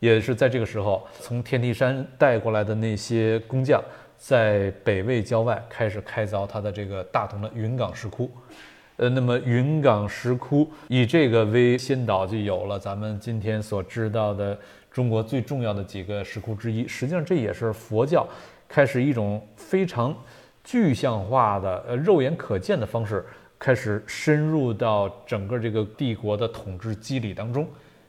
也是在这个时候，从天梯山带过来的那些工匠，在北魏郊外开始开凿他的这个大同的云冈石窟。呃，那么云冈石窟以这个为先导，就有了咱们今天所知道的中国最重要的几个石窟之一。实际上，这也是佛教开始一种非常。具象化的、呃肉眼可见的方式，开始深入到整个这个帝国的统治机理当中，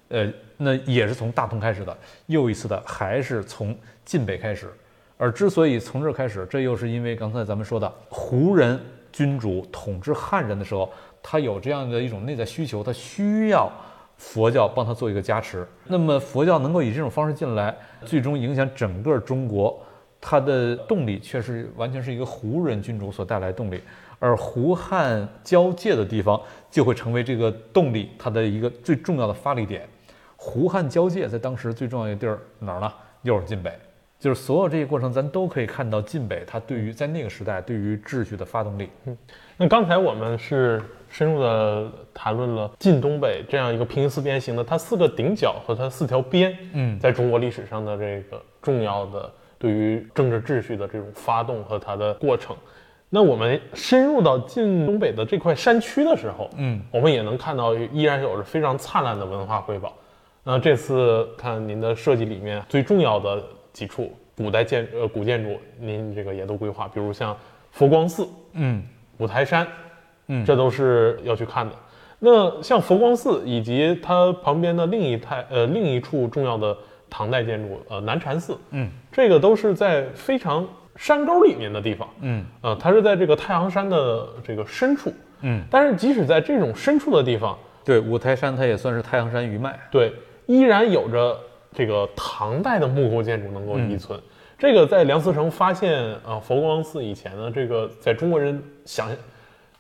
呃，那也是从大同开始的，又一次的还是从晋北开始。而之所以从这开始，这又是因为刚才咱们说的胡人君主统治汉人的时候，他有这样的一种内在需求，他需要佛教帮他做一个加持。那么佛教能够以这种方式进来，最终影响整个中国。它的动力却是完全是一个胡人君主所带来的动力，而胡汉交界的地方就会成为这个动力它的一个最重要的发力点。胡汉交界在当时最重要的地儿哪儿呢？又是晋北，就是所有这些过程，咱都可以看到晋北它对于在那个时代对于秩序的发动力。嗯，那刚才我们是深入的谈论了晋东北这样一个平行四边形的它四个顶角和它四条边，嗯，在中国历史上的这个重要的。对于政治秩序的这种发动和它的过程，那我们深入到晋东北的这块山区的时候，嗯，我们也能看到依然有着非常灿烂的文化瑰宝。那这次看您的设计里面最重要的几处古代建呃古建筑，您这个也都规划，比如像佛光寺，嗯，五台山，嗯，这都是要去看的。那像佛光寺以及它旁边的另一台呃另一处重要的。唐代建筑，呃，南禅寺，嗯，这个都是在非常山沟里面的地方，嗯，呃，它是在这个太行山的这个深处，嗯，但是即使在这种深处的地方，对，五台山它也算是太行山余脉，对，依然有着这个唐代的木构建筑能够遗存。这个在梁思成发现啊佛光寺以前呢，这个在中国人想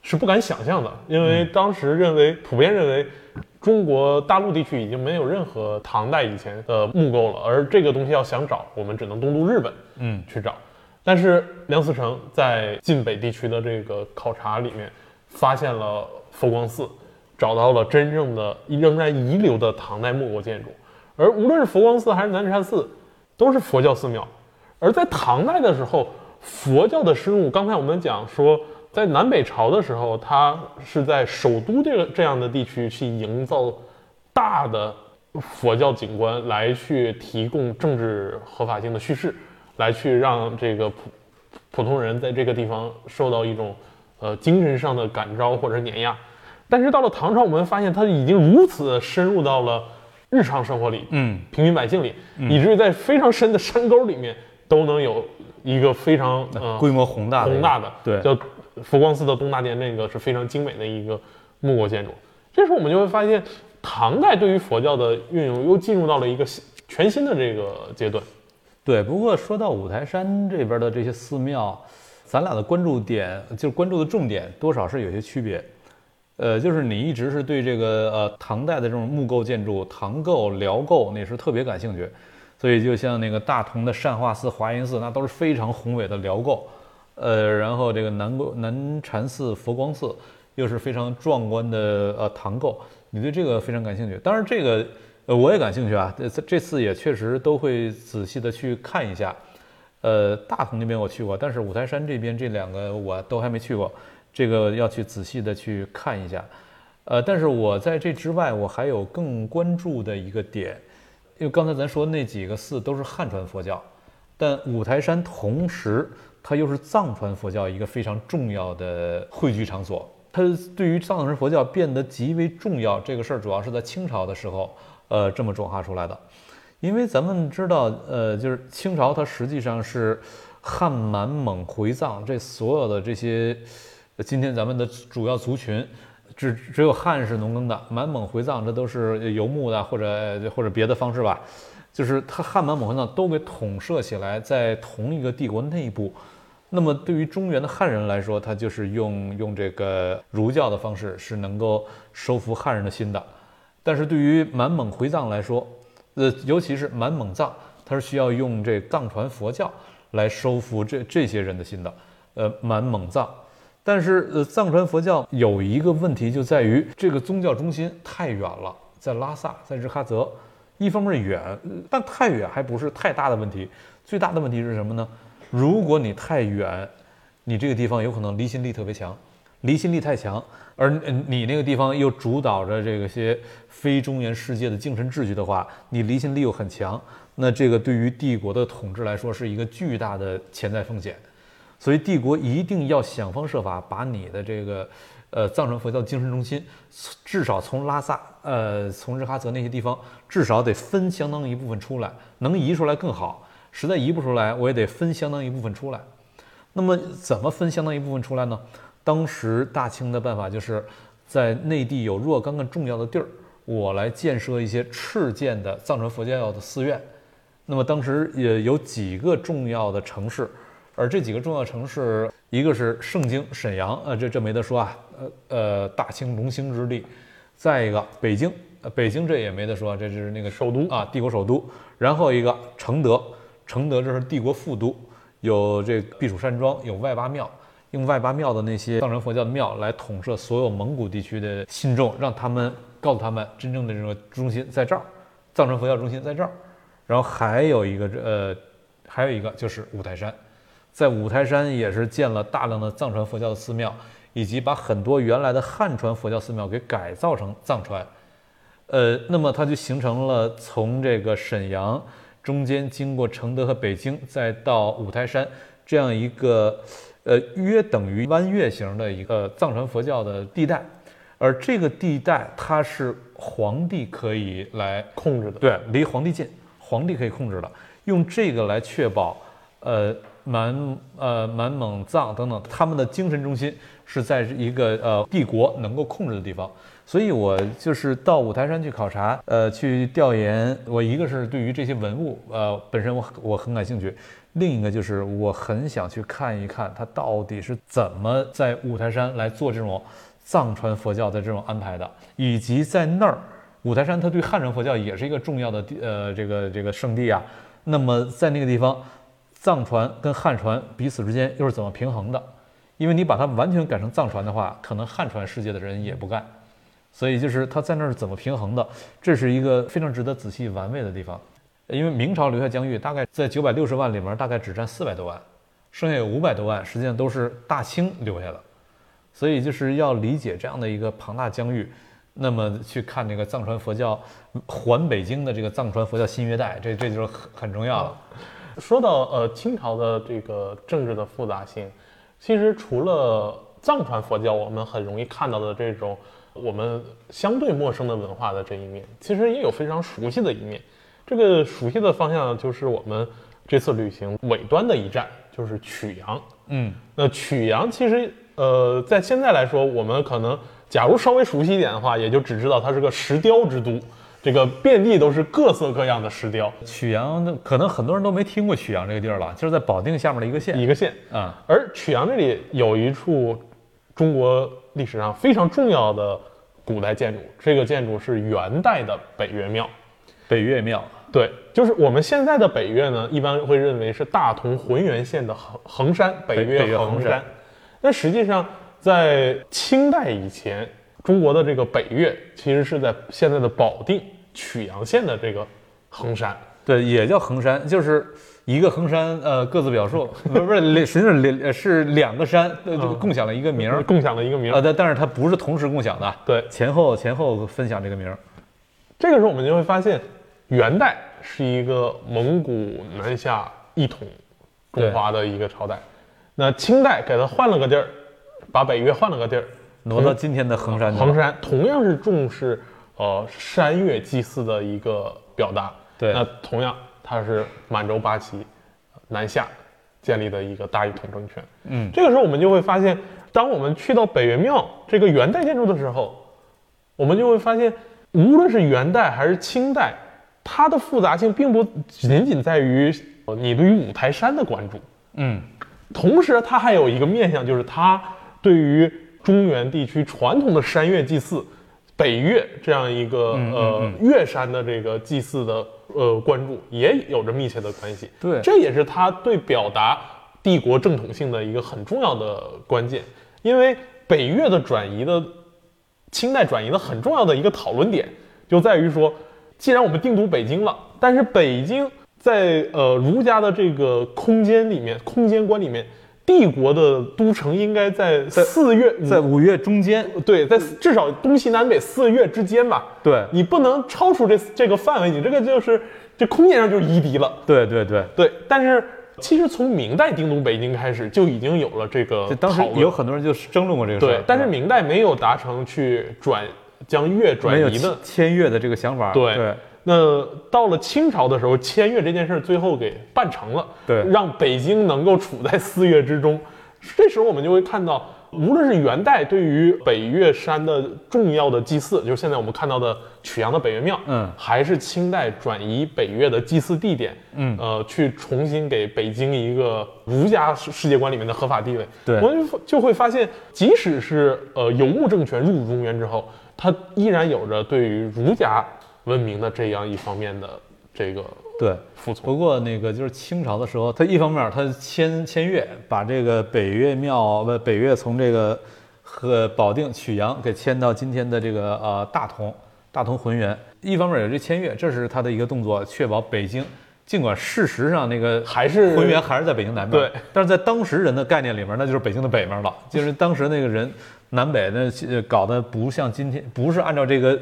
是不敢想象的，因为当时认为普遍认为。中国大陆地区已经没有任何唐代以前的木构了，而这个东西要想找，我们只能东渡日本，嗯，去找。但是梁思成在晋北地区的这个考察里面，发现了佛光寺，找到了真正的仍然遗留的唐代木构建筑。而无论是佛光寺还是南禅寺，都是佛教寺庙。而在唐代的时候，佛教的深入，刚才我们讲说。在南北朝的时候，它是在首都这个这样的地区去营造大的佛教景观，来去提供政治合法性的叙事，来去让这个普普通人在这个地方受到一种呃精神上的感召或者碾压。但是到了唐朝，我们发现它已经如此深入到了日常生活里，嗯，平民百姓里，以至于在非常深的山沟里面都能有一个非常呃规模宏大宏大的对叫。佛光寺的东大殿，那个是非常精美的一个木构建筑。这时候我们就会发现，唐代对于佛教的运用又进入到了一个全新的这个阶段。对，不过说到五台山这边的这些寺庙，咱俩的关注点就是关注的重点，多少是有些区别。呃，就是你一直是对这个呃唐代的这种木构建筑、唐构、辽构那是特别感兴趣，所以就像那个大同的善化寺、华严寺，那都是非常宏伟的辽构，呃，然后这个南国南禅寺、佛光寺又是非常壮观的呃唐构，你对这个非常感兴趣。当然这个呃我也感兴趣啊，这这次也确实都会仔细的去看一下。呃，大同那边我去过，但是五台山这边这两个我都还没去过，这个要去仔细的去看一下。呃，但是我在这之外，我还有更关注的一个点，因为刚才咱说那几个寺都是汉传佛教，但五台山同时它又是藏传佛教一个非常重要的汇聚场所。它对于藏传佛教变得极为重要这个事儿，主要是在清朝的时候，呃，这么转化出来的。因为咱们知道，呃，就是清朝它实际上是汉、满、蒙、回、藏这所有的这些，今天咱们的主要族群，只只有汉是农耕的，满、蒙、回、藏这都是游牧的或者或者别的方式吧，就是他汉、满、蒙、回、藏都给统摄起来，在同一个帝国内部。那么对于中原的汉人来说，他就是用用这个儒教的方式是能够收服汉人的心的，但是对于满、蒙、回、藏来说，呃，尤其是满蒙藏，它是需要用这藏传佛教来收服这这些人的心的。呃，满蒙藏，但是呃，藏传佛教有一个问题就在于这个宗教中心太远了，在拉萨，在日喀则。一方面远，但太远还不是太大的问题。最大的问题是什么呢？如果你太远，你这个地方有可能离心力特别强。离心力太强，而你那个地方又主导着这个些非中原世界的精神秩序的话，你离心力又很强，那这个对于帝国的统治来说是一个巨大的潜在风险。所以帝国一定要想方设法把你的这个呃藏传佛教的精神中心，至少从拉萨呃从日喀则那些地方，至少得分相当一部分出来，能移出来更好。实在移不出来，我也得分相当一部分出来。那么怎么分相当一部分出来呢？当时大清的办法就是在内地有若干个重要的地儿，我来建设一些敕建的藏传佛教的寺院。那么当时也有几个重要的城市，而这几个重要城市，一个是盛京沈阳，呃，这这没得说啊，呃，大清隆兴之地。再一个北京，呃，北京这也没得说，这是那个首都啊，帝国首都。然后一个承德，承德这是帝国副都，有这避暑山庄，有外八庙。用外八庙的那些藏传佛教的庙来统摄所有蒙古地区的信众，让他们告诉他们真正的这个中心在这儿，藏传佛教中心在这儿。然后还有一个呃，还有一个就是五台山，在五台山也是建了大量的藏传佛教的寺庙，以及把很多原来的汉传佛教寺庙给改造成藏传。呃，那么它就形成了从这个沈阳中间经过承德和北京，再到五台山这样一个。呃，约等于弯月形的一个藏传佛教的地带，而这个地带它是皇帝可以来控制的，对，离皇帝近，皇帝可以控制的，用这个来确保，呃，满呃满蒙藏等等他们的精神中心是在一个呃帝国能够控制的地方，所以我就是到五台山去考察，呃，去调研，我一个是对于这些文物，呃，本身我我很感兴趣。另一个就是我很想去看一看，他到底是怎么在五台山来做这种藏传佛教的这种安排的，以及在那儿五台山，它对汉传佛教也是一个重要的地，呃，这个这个圣地啊。那么在那个地方，藏传跟汉传彼此之间又是怎么平衡的？因为你把它完全改成藏传的话，可能汉传世界的人也不干。所以就是他在那儿怎么平衡的，这是一个非常值得仔细玩味的地方。因为明朝留下疆域，大概在九百六十万里面，大概只占四百多万，剩下有五百多万，实际上都是大清留下的。所以就是要理解这样的一个庞大疆域，那么去看这个藏传佛教环北京的这个藏传佛教新约带，这这就是很很重要了。说到呃清朝的这个政治的复杂性，其实除了藏传佛教，我们很容易看到的这种我们相对陌生的文化的这一面，其实也有非常熟悉的一面。这个熟悉的方向就是我们这次旅行尾端的一站，就是曲阳。嗯，那曲阳其实，呃，在现在来说，我们可能假如稍微熟悉一点的话，也就只知道它是个石雕之都，这个遍地都是各色各样的石雕。曲阳可能很多人都没听过曲阳这个地儿了，就是在保定下面的一个县。一个县啊，而曲阳这里有一处中国历史上非常重要的古代建筑，这个建筑是元代的北岳庙。北岳庙，对，就是我们现在的北岳呢，一般会认为是大同浑源县的衡衡山北北岳岳衡山衡山。但实际上，在清代以前，中国的这个北岳其实是在现在的保定曲阳县的这个衡山。对，也叫衡山，就是一个衡山，呃，各自表述，不 是不是，实际上两呃是两个山，呃，共享了一个名儿，共享了一个名儿。啊，但但是它不是同时共享的，对，前后前后分享这个名儿。这个时候我们就会发现，元代是一个蒙古南下一统中华的一个朝代，那清代给它换了个地儿，把北岳换了个地儿，挪到今天的衡山去，衡山同样是重视呃山岳祭祀的一个表达。对。那同样它是满洲八旗南下建立的一个大一统政权。嗯，这个时候我们就会发现，当我们去到北岳庙这个元代建筑的时候，我们就会发现，无论是元代还是清代，它的复杂性并不仅仅在于呃你对于五台山的关注，嗯，同时它还有一个面向，就是它对于中原地区传统的山岳祭祀。北岳这样一个呃岳山的这个祭祀的呃关注，也有着密切的关系。对这也是他对表达帝国正统性的一个很重要的关键。因为北岳的转移的清代转移的很重要的一个讨论点，就在于说，既然我们定都北京了，但是北京在呃儒家的这个空间里面，空间观里面，帝国的都城应该在四月，在五月中间，对，在至少东西南北四月之间吧。对。你不能超出这这个范围，你这个就是这空间上就是夷狄了。对对对，对，但是其实从明代定都北京开始就已经有了这个当时有很多人就争论过这个事儿。对，但是明代没有达成去转将越转移的。签约的这个想法，对对那到了清朝的时候，签约这件事儿最后给办成了，对让北京能够处在四岳之中。这时候我们就会看到，无论是元代对于北岳山的重要的祭祀，就是现在我们看到的曲阳的北岳庙，嗯还是清代转移北岳的祭祀地点，嗯呃，去重新给北京一个儒家世世界观里面的合法地位。对我们就就会发现，即使是呃游牧政权入主中原之后，它依然有着对于儒家文明的这样一方面的这个对。服从。不过那个就是清朝的时候，他一方面他签签约，把这个北岳庙不北岳从这个和保定曲阳给迁到今天的这个呃大同大同浑源。一方面有这签约，这是他的一个动作，确保北京。尽管事实上那个还是浑源还是在北京南边，对，但是在当时人的概念里面，那就是北京的北面了。就是当时那个人南北那呃搞得不像今天，不是按照这个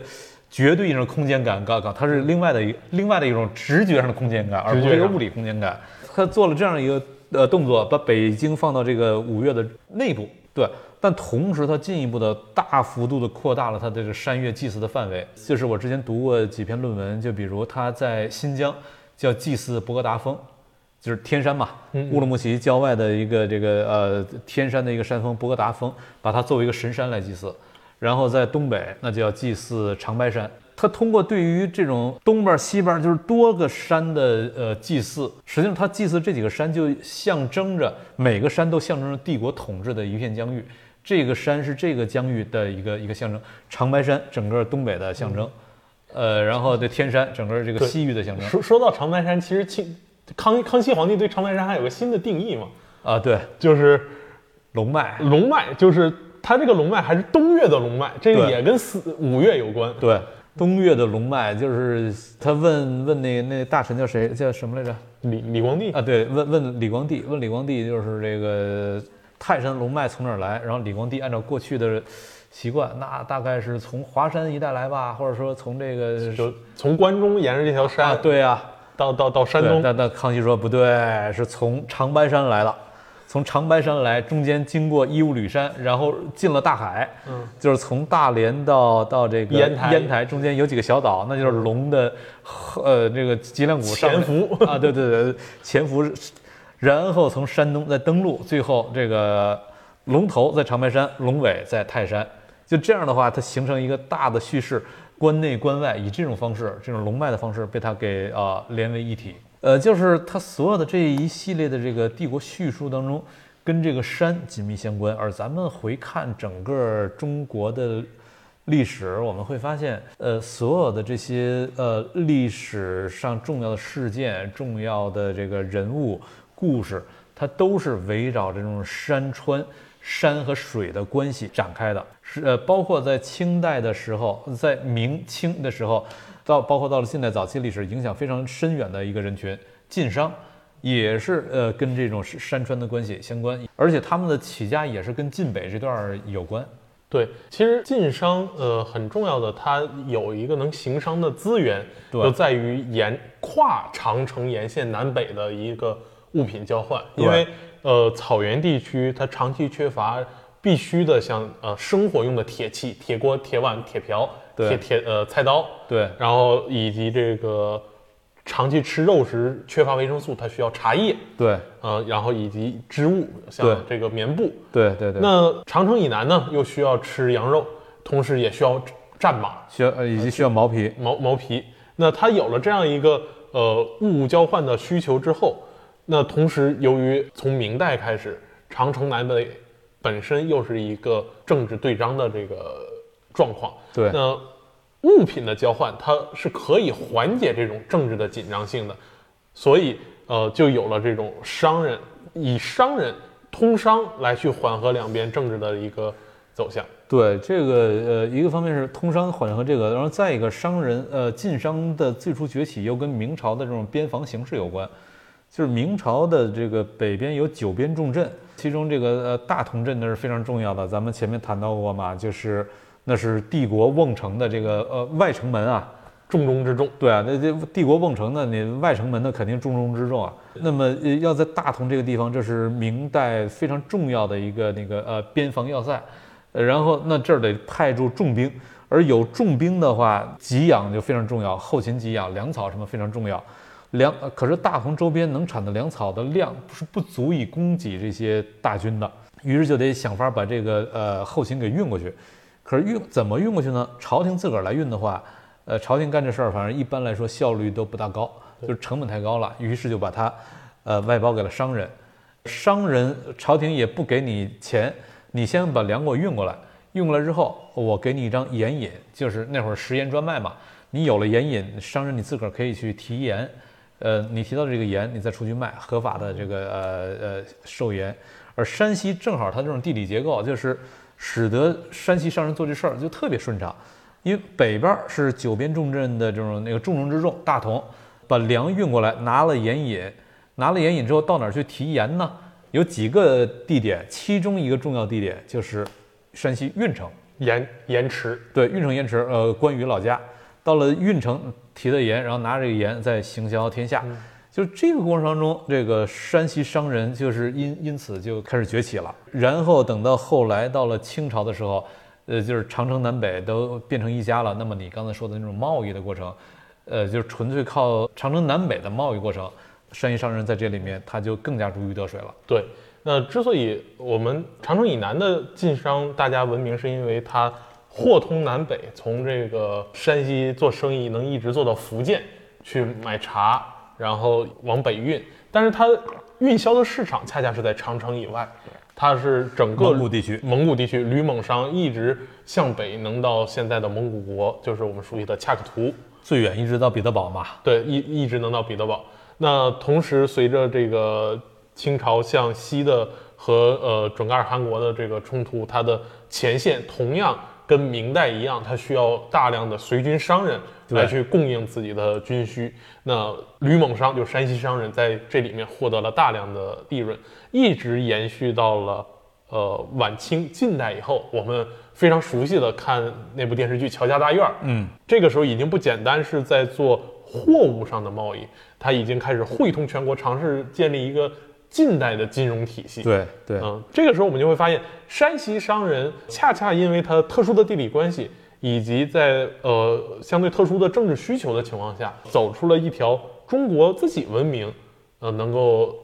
绝对意义上的空间感嘎嘎，它是另外的一另外的一种直觉上的空间感，而不是一个物理空间感。他做了这样一个呃动作，把北京放到这个五岳的内部，对。但同时，他进一步的大幅度的扩大了他的这个山岳祭祀的范围。就是我之前读过几篇论文，就比如他在新疆叫祭祀博格达峰，就是天山嘛，嗯乌鲁木齐郊外的一个这个呃天山的一个山峰博格达峰，把它作为一个神山来祭祀。然后在东北，那就要祭祀长白山。他通过对于这种东边、西边就是多个山的呃祭祀，实际上他祭祀这几个山就象征着每个山都象征着帝国统治的一片疆域。这个山是这个疆域的一个一个象征，长白山整个东北的象征，呃，然后对天山整个这个西域的象征。说说到长白山，其实清康康熙皇帝对长白山还有个新的定义嘛，啊，对，就是龙脉，龙脉，就是它这个龙脉还是东岳的龙脉，这个也跟四五岳有关。对，东岳的龙脉就是他问问那那大臣叫谁叫什么来着？李李光地啊，对，问问李光地，问李光地就是这个泰山龙脉从哪儿来？然后李光地按照过去的习惯，那大概是从华山一带来吧，或者说从这个就从关中沿着这条山，啊，对呀、到到到山，东，那那康熙说不对，是从长白山来的，从长白山来，中间经过伊吾吕山，然后进了大海，嗯，就是从大连到到这个烟台烟台中间有几个小岛，那就是龙的，呃，这个脊梁骨上面潜伏。啊，对对对，潜伏，然后从山东再登陆，最后这个龙头在长白山，龙尾在泰山，就这样的话，它形成一个大的叙事，关内关外以这种方式，这种龙脉的方式被它给啊、连为一体。呃，就是它所有的这一系列的这个帝国叙述当中，跟这个山紧密相关。而咱们回看整个中国的历史，我们会发现，呃，所有的这些呃历史上重要的事件、重要的这个人物故事，它都是围绕这种山川、山和水的关系展开的。是呃，包括在清代的时候，在明清的时候，到包括到了近代早期历史，影响非常深远的一个人群——晋商。也是呃跟这种山川的关系相关，而且他们的起家也是跟晋北这段有关。对，其实晋商呃很重要的，它有一个能行商的资源，就在于沿跨长城沿线南北的一个物品交换。因为呃草原地区它长期缺乏必须的像呃生活用的铁器、铁锅、铁碗、铁瓢、铁铁呃菜刀，对，然后以及这个。长期吃肉时缺乏维生素，它需要茶叶。对，呃，然后以及织物，像这个棉布。对对对。那长城以南呢，又需要吃羊肉，同时也需要战马，需要呃以及需要毛皮。毛毛皮。那它有了这样一个呃物物交换的需求之后，那同时由于从明代开始，长城南北本身又是一个政治对张的这个状况。对。那物品的交换，它是可以缓解这种政治的紧张性的，所以呃，就有了这种商人以商人通商来去缓和两边政治的一个走向。对这个呃，一个方面是通商缓和这个，然后再一个商人呃晋商的最初崛起又跟明朝的这种边防形势有关，就是明朝的这个北边有九边重镇，其中这个呃大同镇那是非常重要的，咱们前面谈到过嘛，就是。那是帝国瓮城的这个呃外城门啊，重中之重。对啊，那这帝国瓮城呢你外城门那肯定重中之重啊。那么要在大同这个地方，这是明代非常重要的一个那个呃边防要塞。然后那这儿得派驻重兵，而有重兵的话，给养就非常重要，后勤给养、粮草什么非常重要。粮可是大同周边能产的粮草的量是不足以供给这些大军的，于是就得想法把这个呃后勤给运过去。可是运怎么运过去呢？朝廷自个儿来运的话，呃，朝廷干这事儿，反正一般来说效率都不大高，就是成本太高了。于是就把它，呃，外包给了商人。商人朝廷也不给你钱，你先把粮给我运过来，运过来之后，我给你一张盐引，就是那会儿食盐专卖嘛。你有了盐引，商人你自个儿可以去提盐，呃，你提到这个盐，你再出去卖，合法的这个呃呃售盐。而山西正好它这种地理结构就是。使得山西商人做这事儿就特别顺畅，因为北边是九边重镇的这种那个重中之重，大同把粮运过来，拿了盐引，拿了盐引之后到哪儿去提盐呢？有几个地点，其中一个重要地点就是山西运城盐盐池，对，运城盐池，呃，关羽老家到了运城提的盐，然后拿着这个盐再行销天下。就这个过程当中，这个山西商人就是因因此就开始崛起了。然后等到后来到了清朝的时候，呃，就是长城南北都变成一家了。那么你刚才说的那种贸易的过程，呃，就是纯粹靠长城南北的贸易过程，山西商人在这里面他就更加如鱼得水了。对，那之所以我们长城以南的晋商大家闻名，是因为它货通南北，从这个山西做生意能一直做到福建去买茶。然后往北运，但是它运销的市场恰恰是在长城以外，它是整个蒙古地区，蒙古地区吕蒙商一直向北能到现在的蒙古国，就是我们熟悉的恰克图，最远一直到彼得堡嘛。对，一一直能到彼得堡。那同时随着这个清朝向西的和呃准噶尔汗国的这个冲突，它的前线同样。跟明代一样，它需要大量的随军商人来去供应自己的军需。那吕蒙商就山西商人在这里面获得了大量的利润，一直延续到了呃晚清近代以后。我们非常熟悉的看那部电视剧《乔家大院》，嗯，这个时候已经不简单是在做货物上的贸易，他已经开始汇通全国，尝试建立一个。近代的金融体系，对对，嗯，这个时候我们就会发现，山西商人恰恰因为它特殊的地理关系，以及在呃相对特殊的政治需求的情况下，走出了一条中国自己文明，呃，能够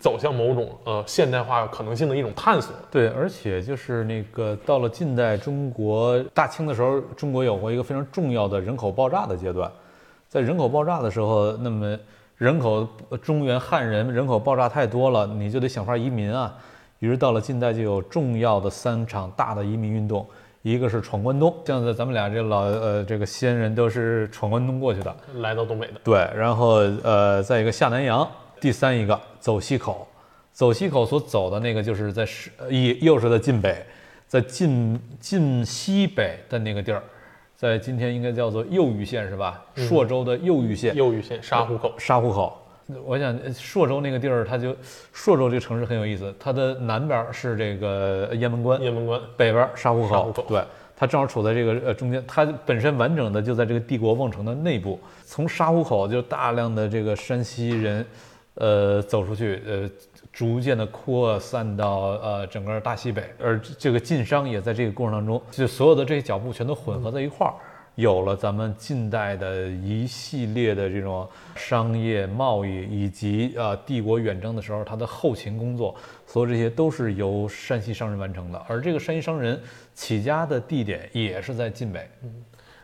走向某种呃现代化可能性的一种探索。对，而且就是那个到了近代中国大清的时候，中国有过一个非常重要的人口爆炸的阶段，在人口爆炸的时候，那么。人口中原汉人人口爆炸太多了，你就得想法移民啊。于是到了近代就有重要的三场大的移民运动，一个是闯关东，像在咱们俩这老呃这个西安人都是闯关东过去的，来到东北的。对，然后呃再一个下南洋，第三一个走西口，走西口所走的那个就是在是呃又又是在晋北，在晋晋西北的那个地儿，在今天应该叫做右玉县是吧？朔州的右玉县，右玉县沙湖口，沙湖口。我想呃朔州那个地儿，它就朔州这个城市很有意思，它的南边是这个雁门关，雁门关。北边沙湖口，沙湖口对，它正好处在这个呃中间，它本身完整的就在这个帝国瓮城的内部。从沙湖口就大量的这个山西人，呃，走出去，呃，逐渐的扩散到呃整个大西北，而这个晋商也在这个过程当中，就所有的这些脚步全都混合在一块儿。有了咱们近代的一系列的这种商业贸易，以及呃帝国远征的时候它的后勤工作，所有这些都是由山西商人完成的。而这个山西商人起家的地点也是在晋北。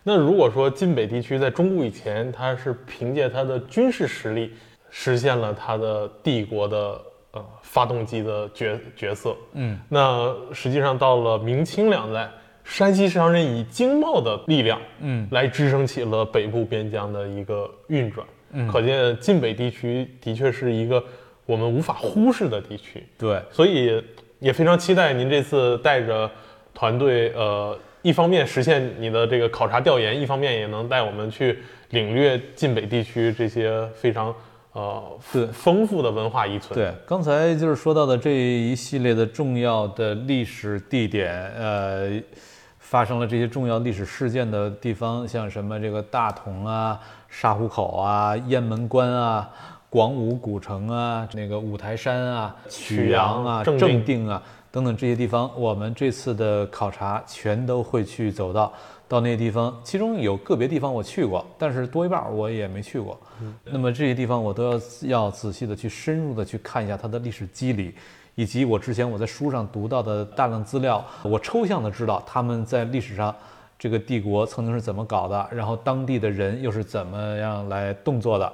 那如果说晋北地区在中古以前，它是凭借它的军事实力实现了它的帝国的呃发动机的角角色，嗯，那实际上到了明清两代，山西商人以经贸的力量，嗯来支撑起了北部边疆的一个运转。嗯，可见晋北地区的确是一个我们无法忽视的地区。对，所以也非常期待您这次带着团队，呃，一方面实现你的这个考察调研，一方面也能带我们去领略晋北地区这些非常呃对丰富的文化遗存。对，刚才就是说到的这一系列的重要的历史地点，呃，发生了这些重要历史事件的地方，像什么这个大同啊、沙湖口啊、雁门关啊、广武古城啊、那个五台山啊、曲阳啊、正定正定啊等等这些地方，我们这次的考察全都会去走到。到那些地方，其中有个别地方我去过，但是多一半儿我也没去过。那么这些地方我都要要仔细的去深入的去看一下它的历史机理，以及我之前我在书上读到的大量资料，我抽象的知道他们在历史上这个帝国曾经是怎么搞的，然后当地的人又是怎么样来动作的。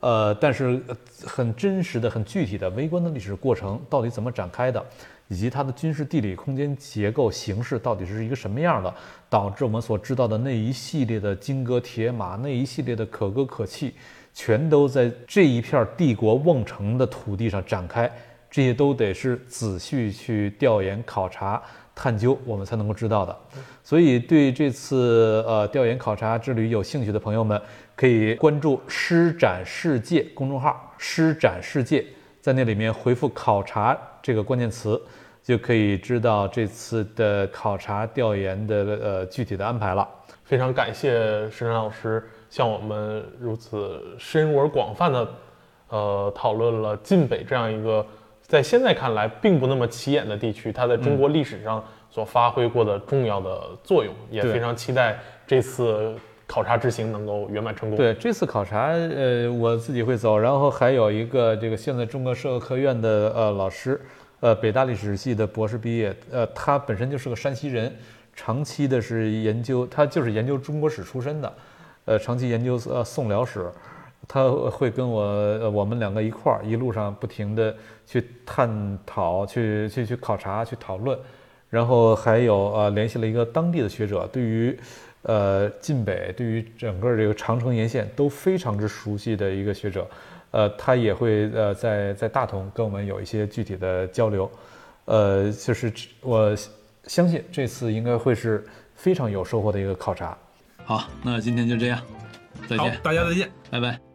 呃，但是呃很真实的、很具体的微观的历史过程到底怎么展开的，以及它的军事、地理、空间结构、形式到底是一个什么样的，导致我们所知道的那一系列的金戈铁马，那一系列的可歌可泣，全都在这一片帝国瓮城的土地上展开。这些都得是仔细去调研、考察、探究，我们才能够知道的。所以，对这次呃调研考察之旅有兴趣的朋友们，可以关注“施展世界”公众号“施展世界”，在那里面回复“考察”这个关键词，就可以知道这次的考察调研的呃具体的安排了。非常感谢石山老师向我们如此深入而广泛的，呃，讨论了晋北这样一个在现在看来并不那么起眼的地区，它在中国历史上所发挥过的重要的作用，也非常期待这次考察之行能够圆满成功。对这次考察，呃，我自己会走，然后还有一个这个现在中国社科院的呃老师，呃，北大历史系的博士毕业，呃，他本身就是个山西人，长期的是研究，他就是研究中国史出身的，呃，长期研究呃宋辽史，他会跟我我们两个一块儿，一路上不停的去探讨、去去去考察、去讨论，然后还有呃联系了一个当地的学者，对于呃晋北，对于整个这个长城沿线都非常之熟悉的一个学者，呃，他也会呃在在大同跟我们有一些具体的交流，呃，就是我相信这次应该会是非常有收获的一个考察。好，那今天就这样，再见，，大家再见。拜拜。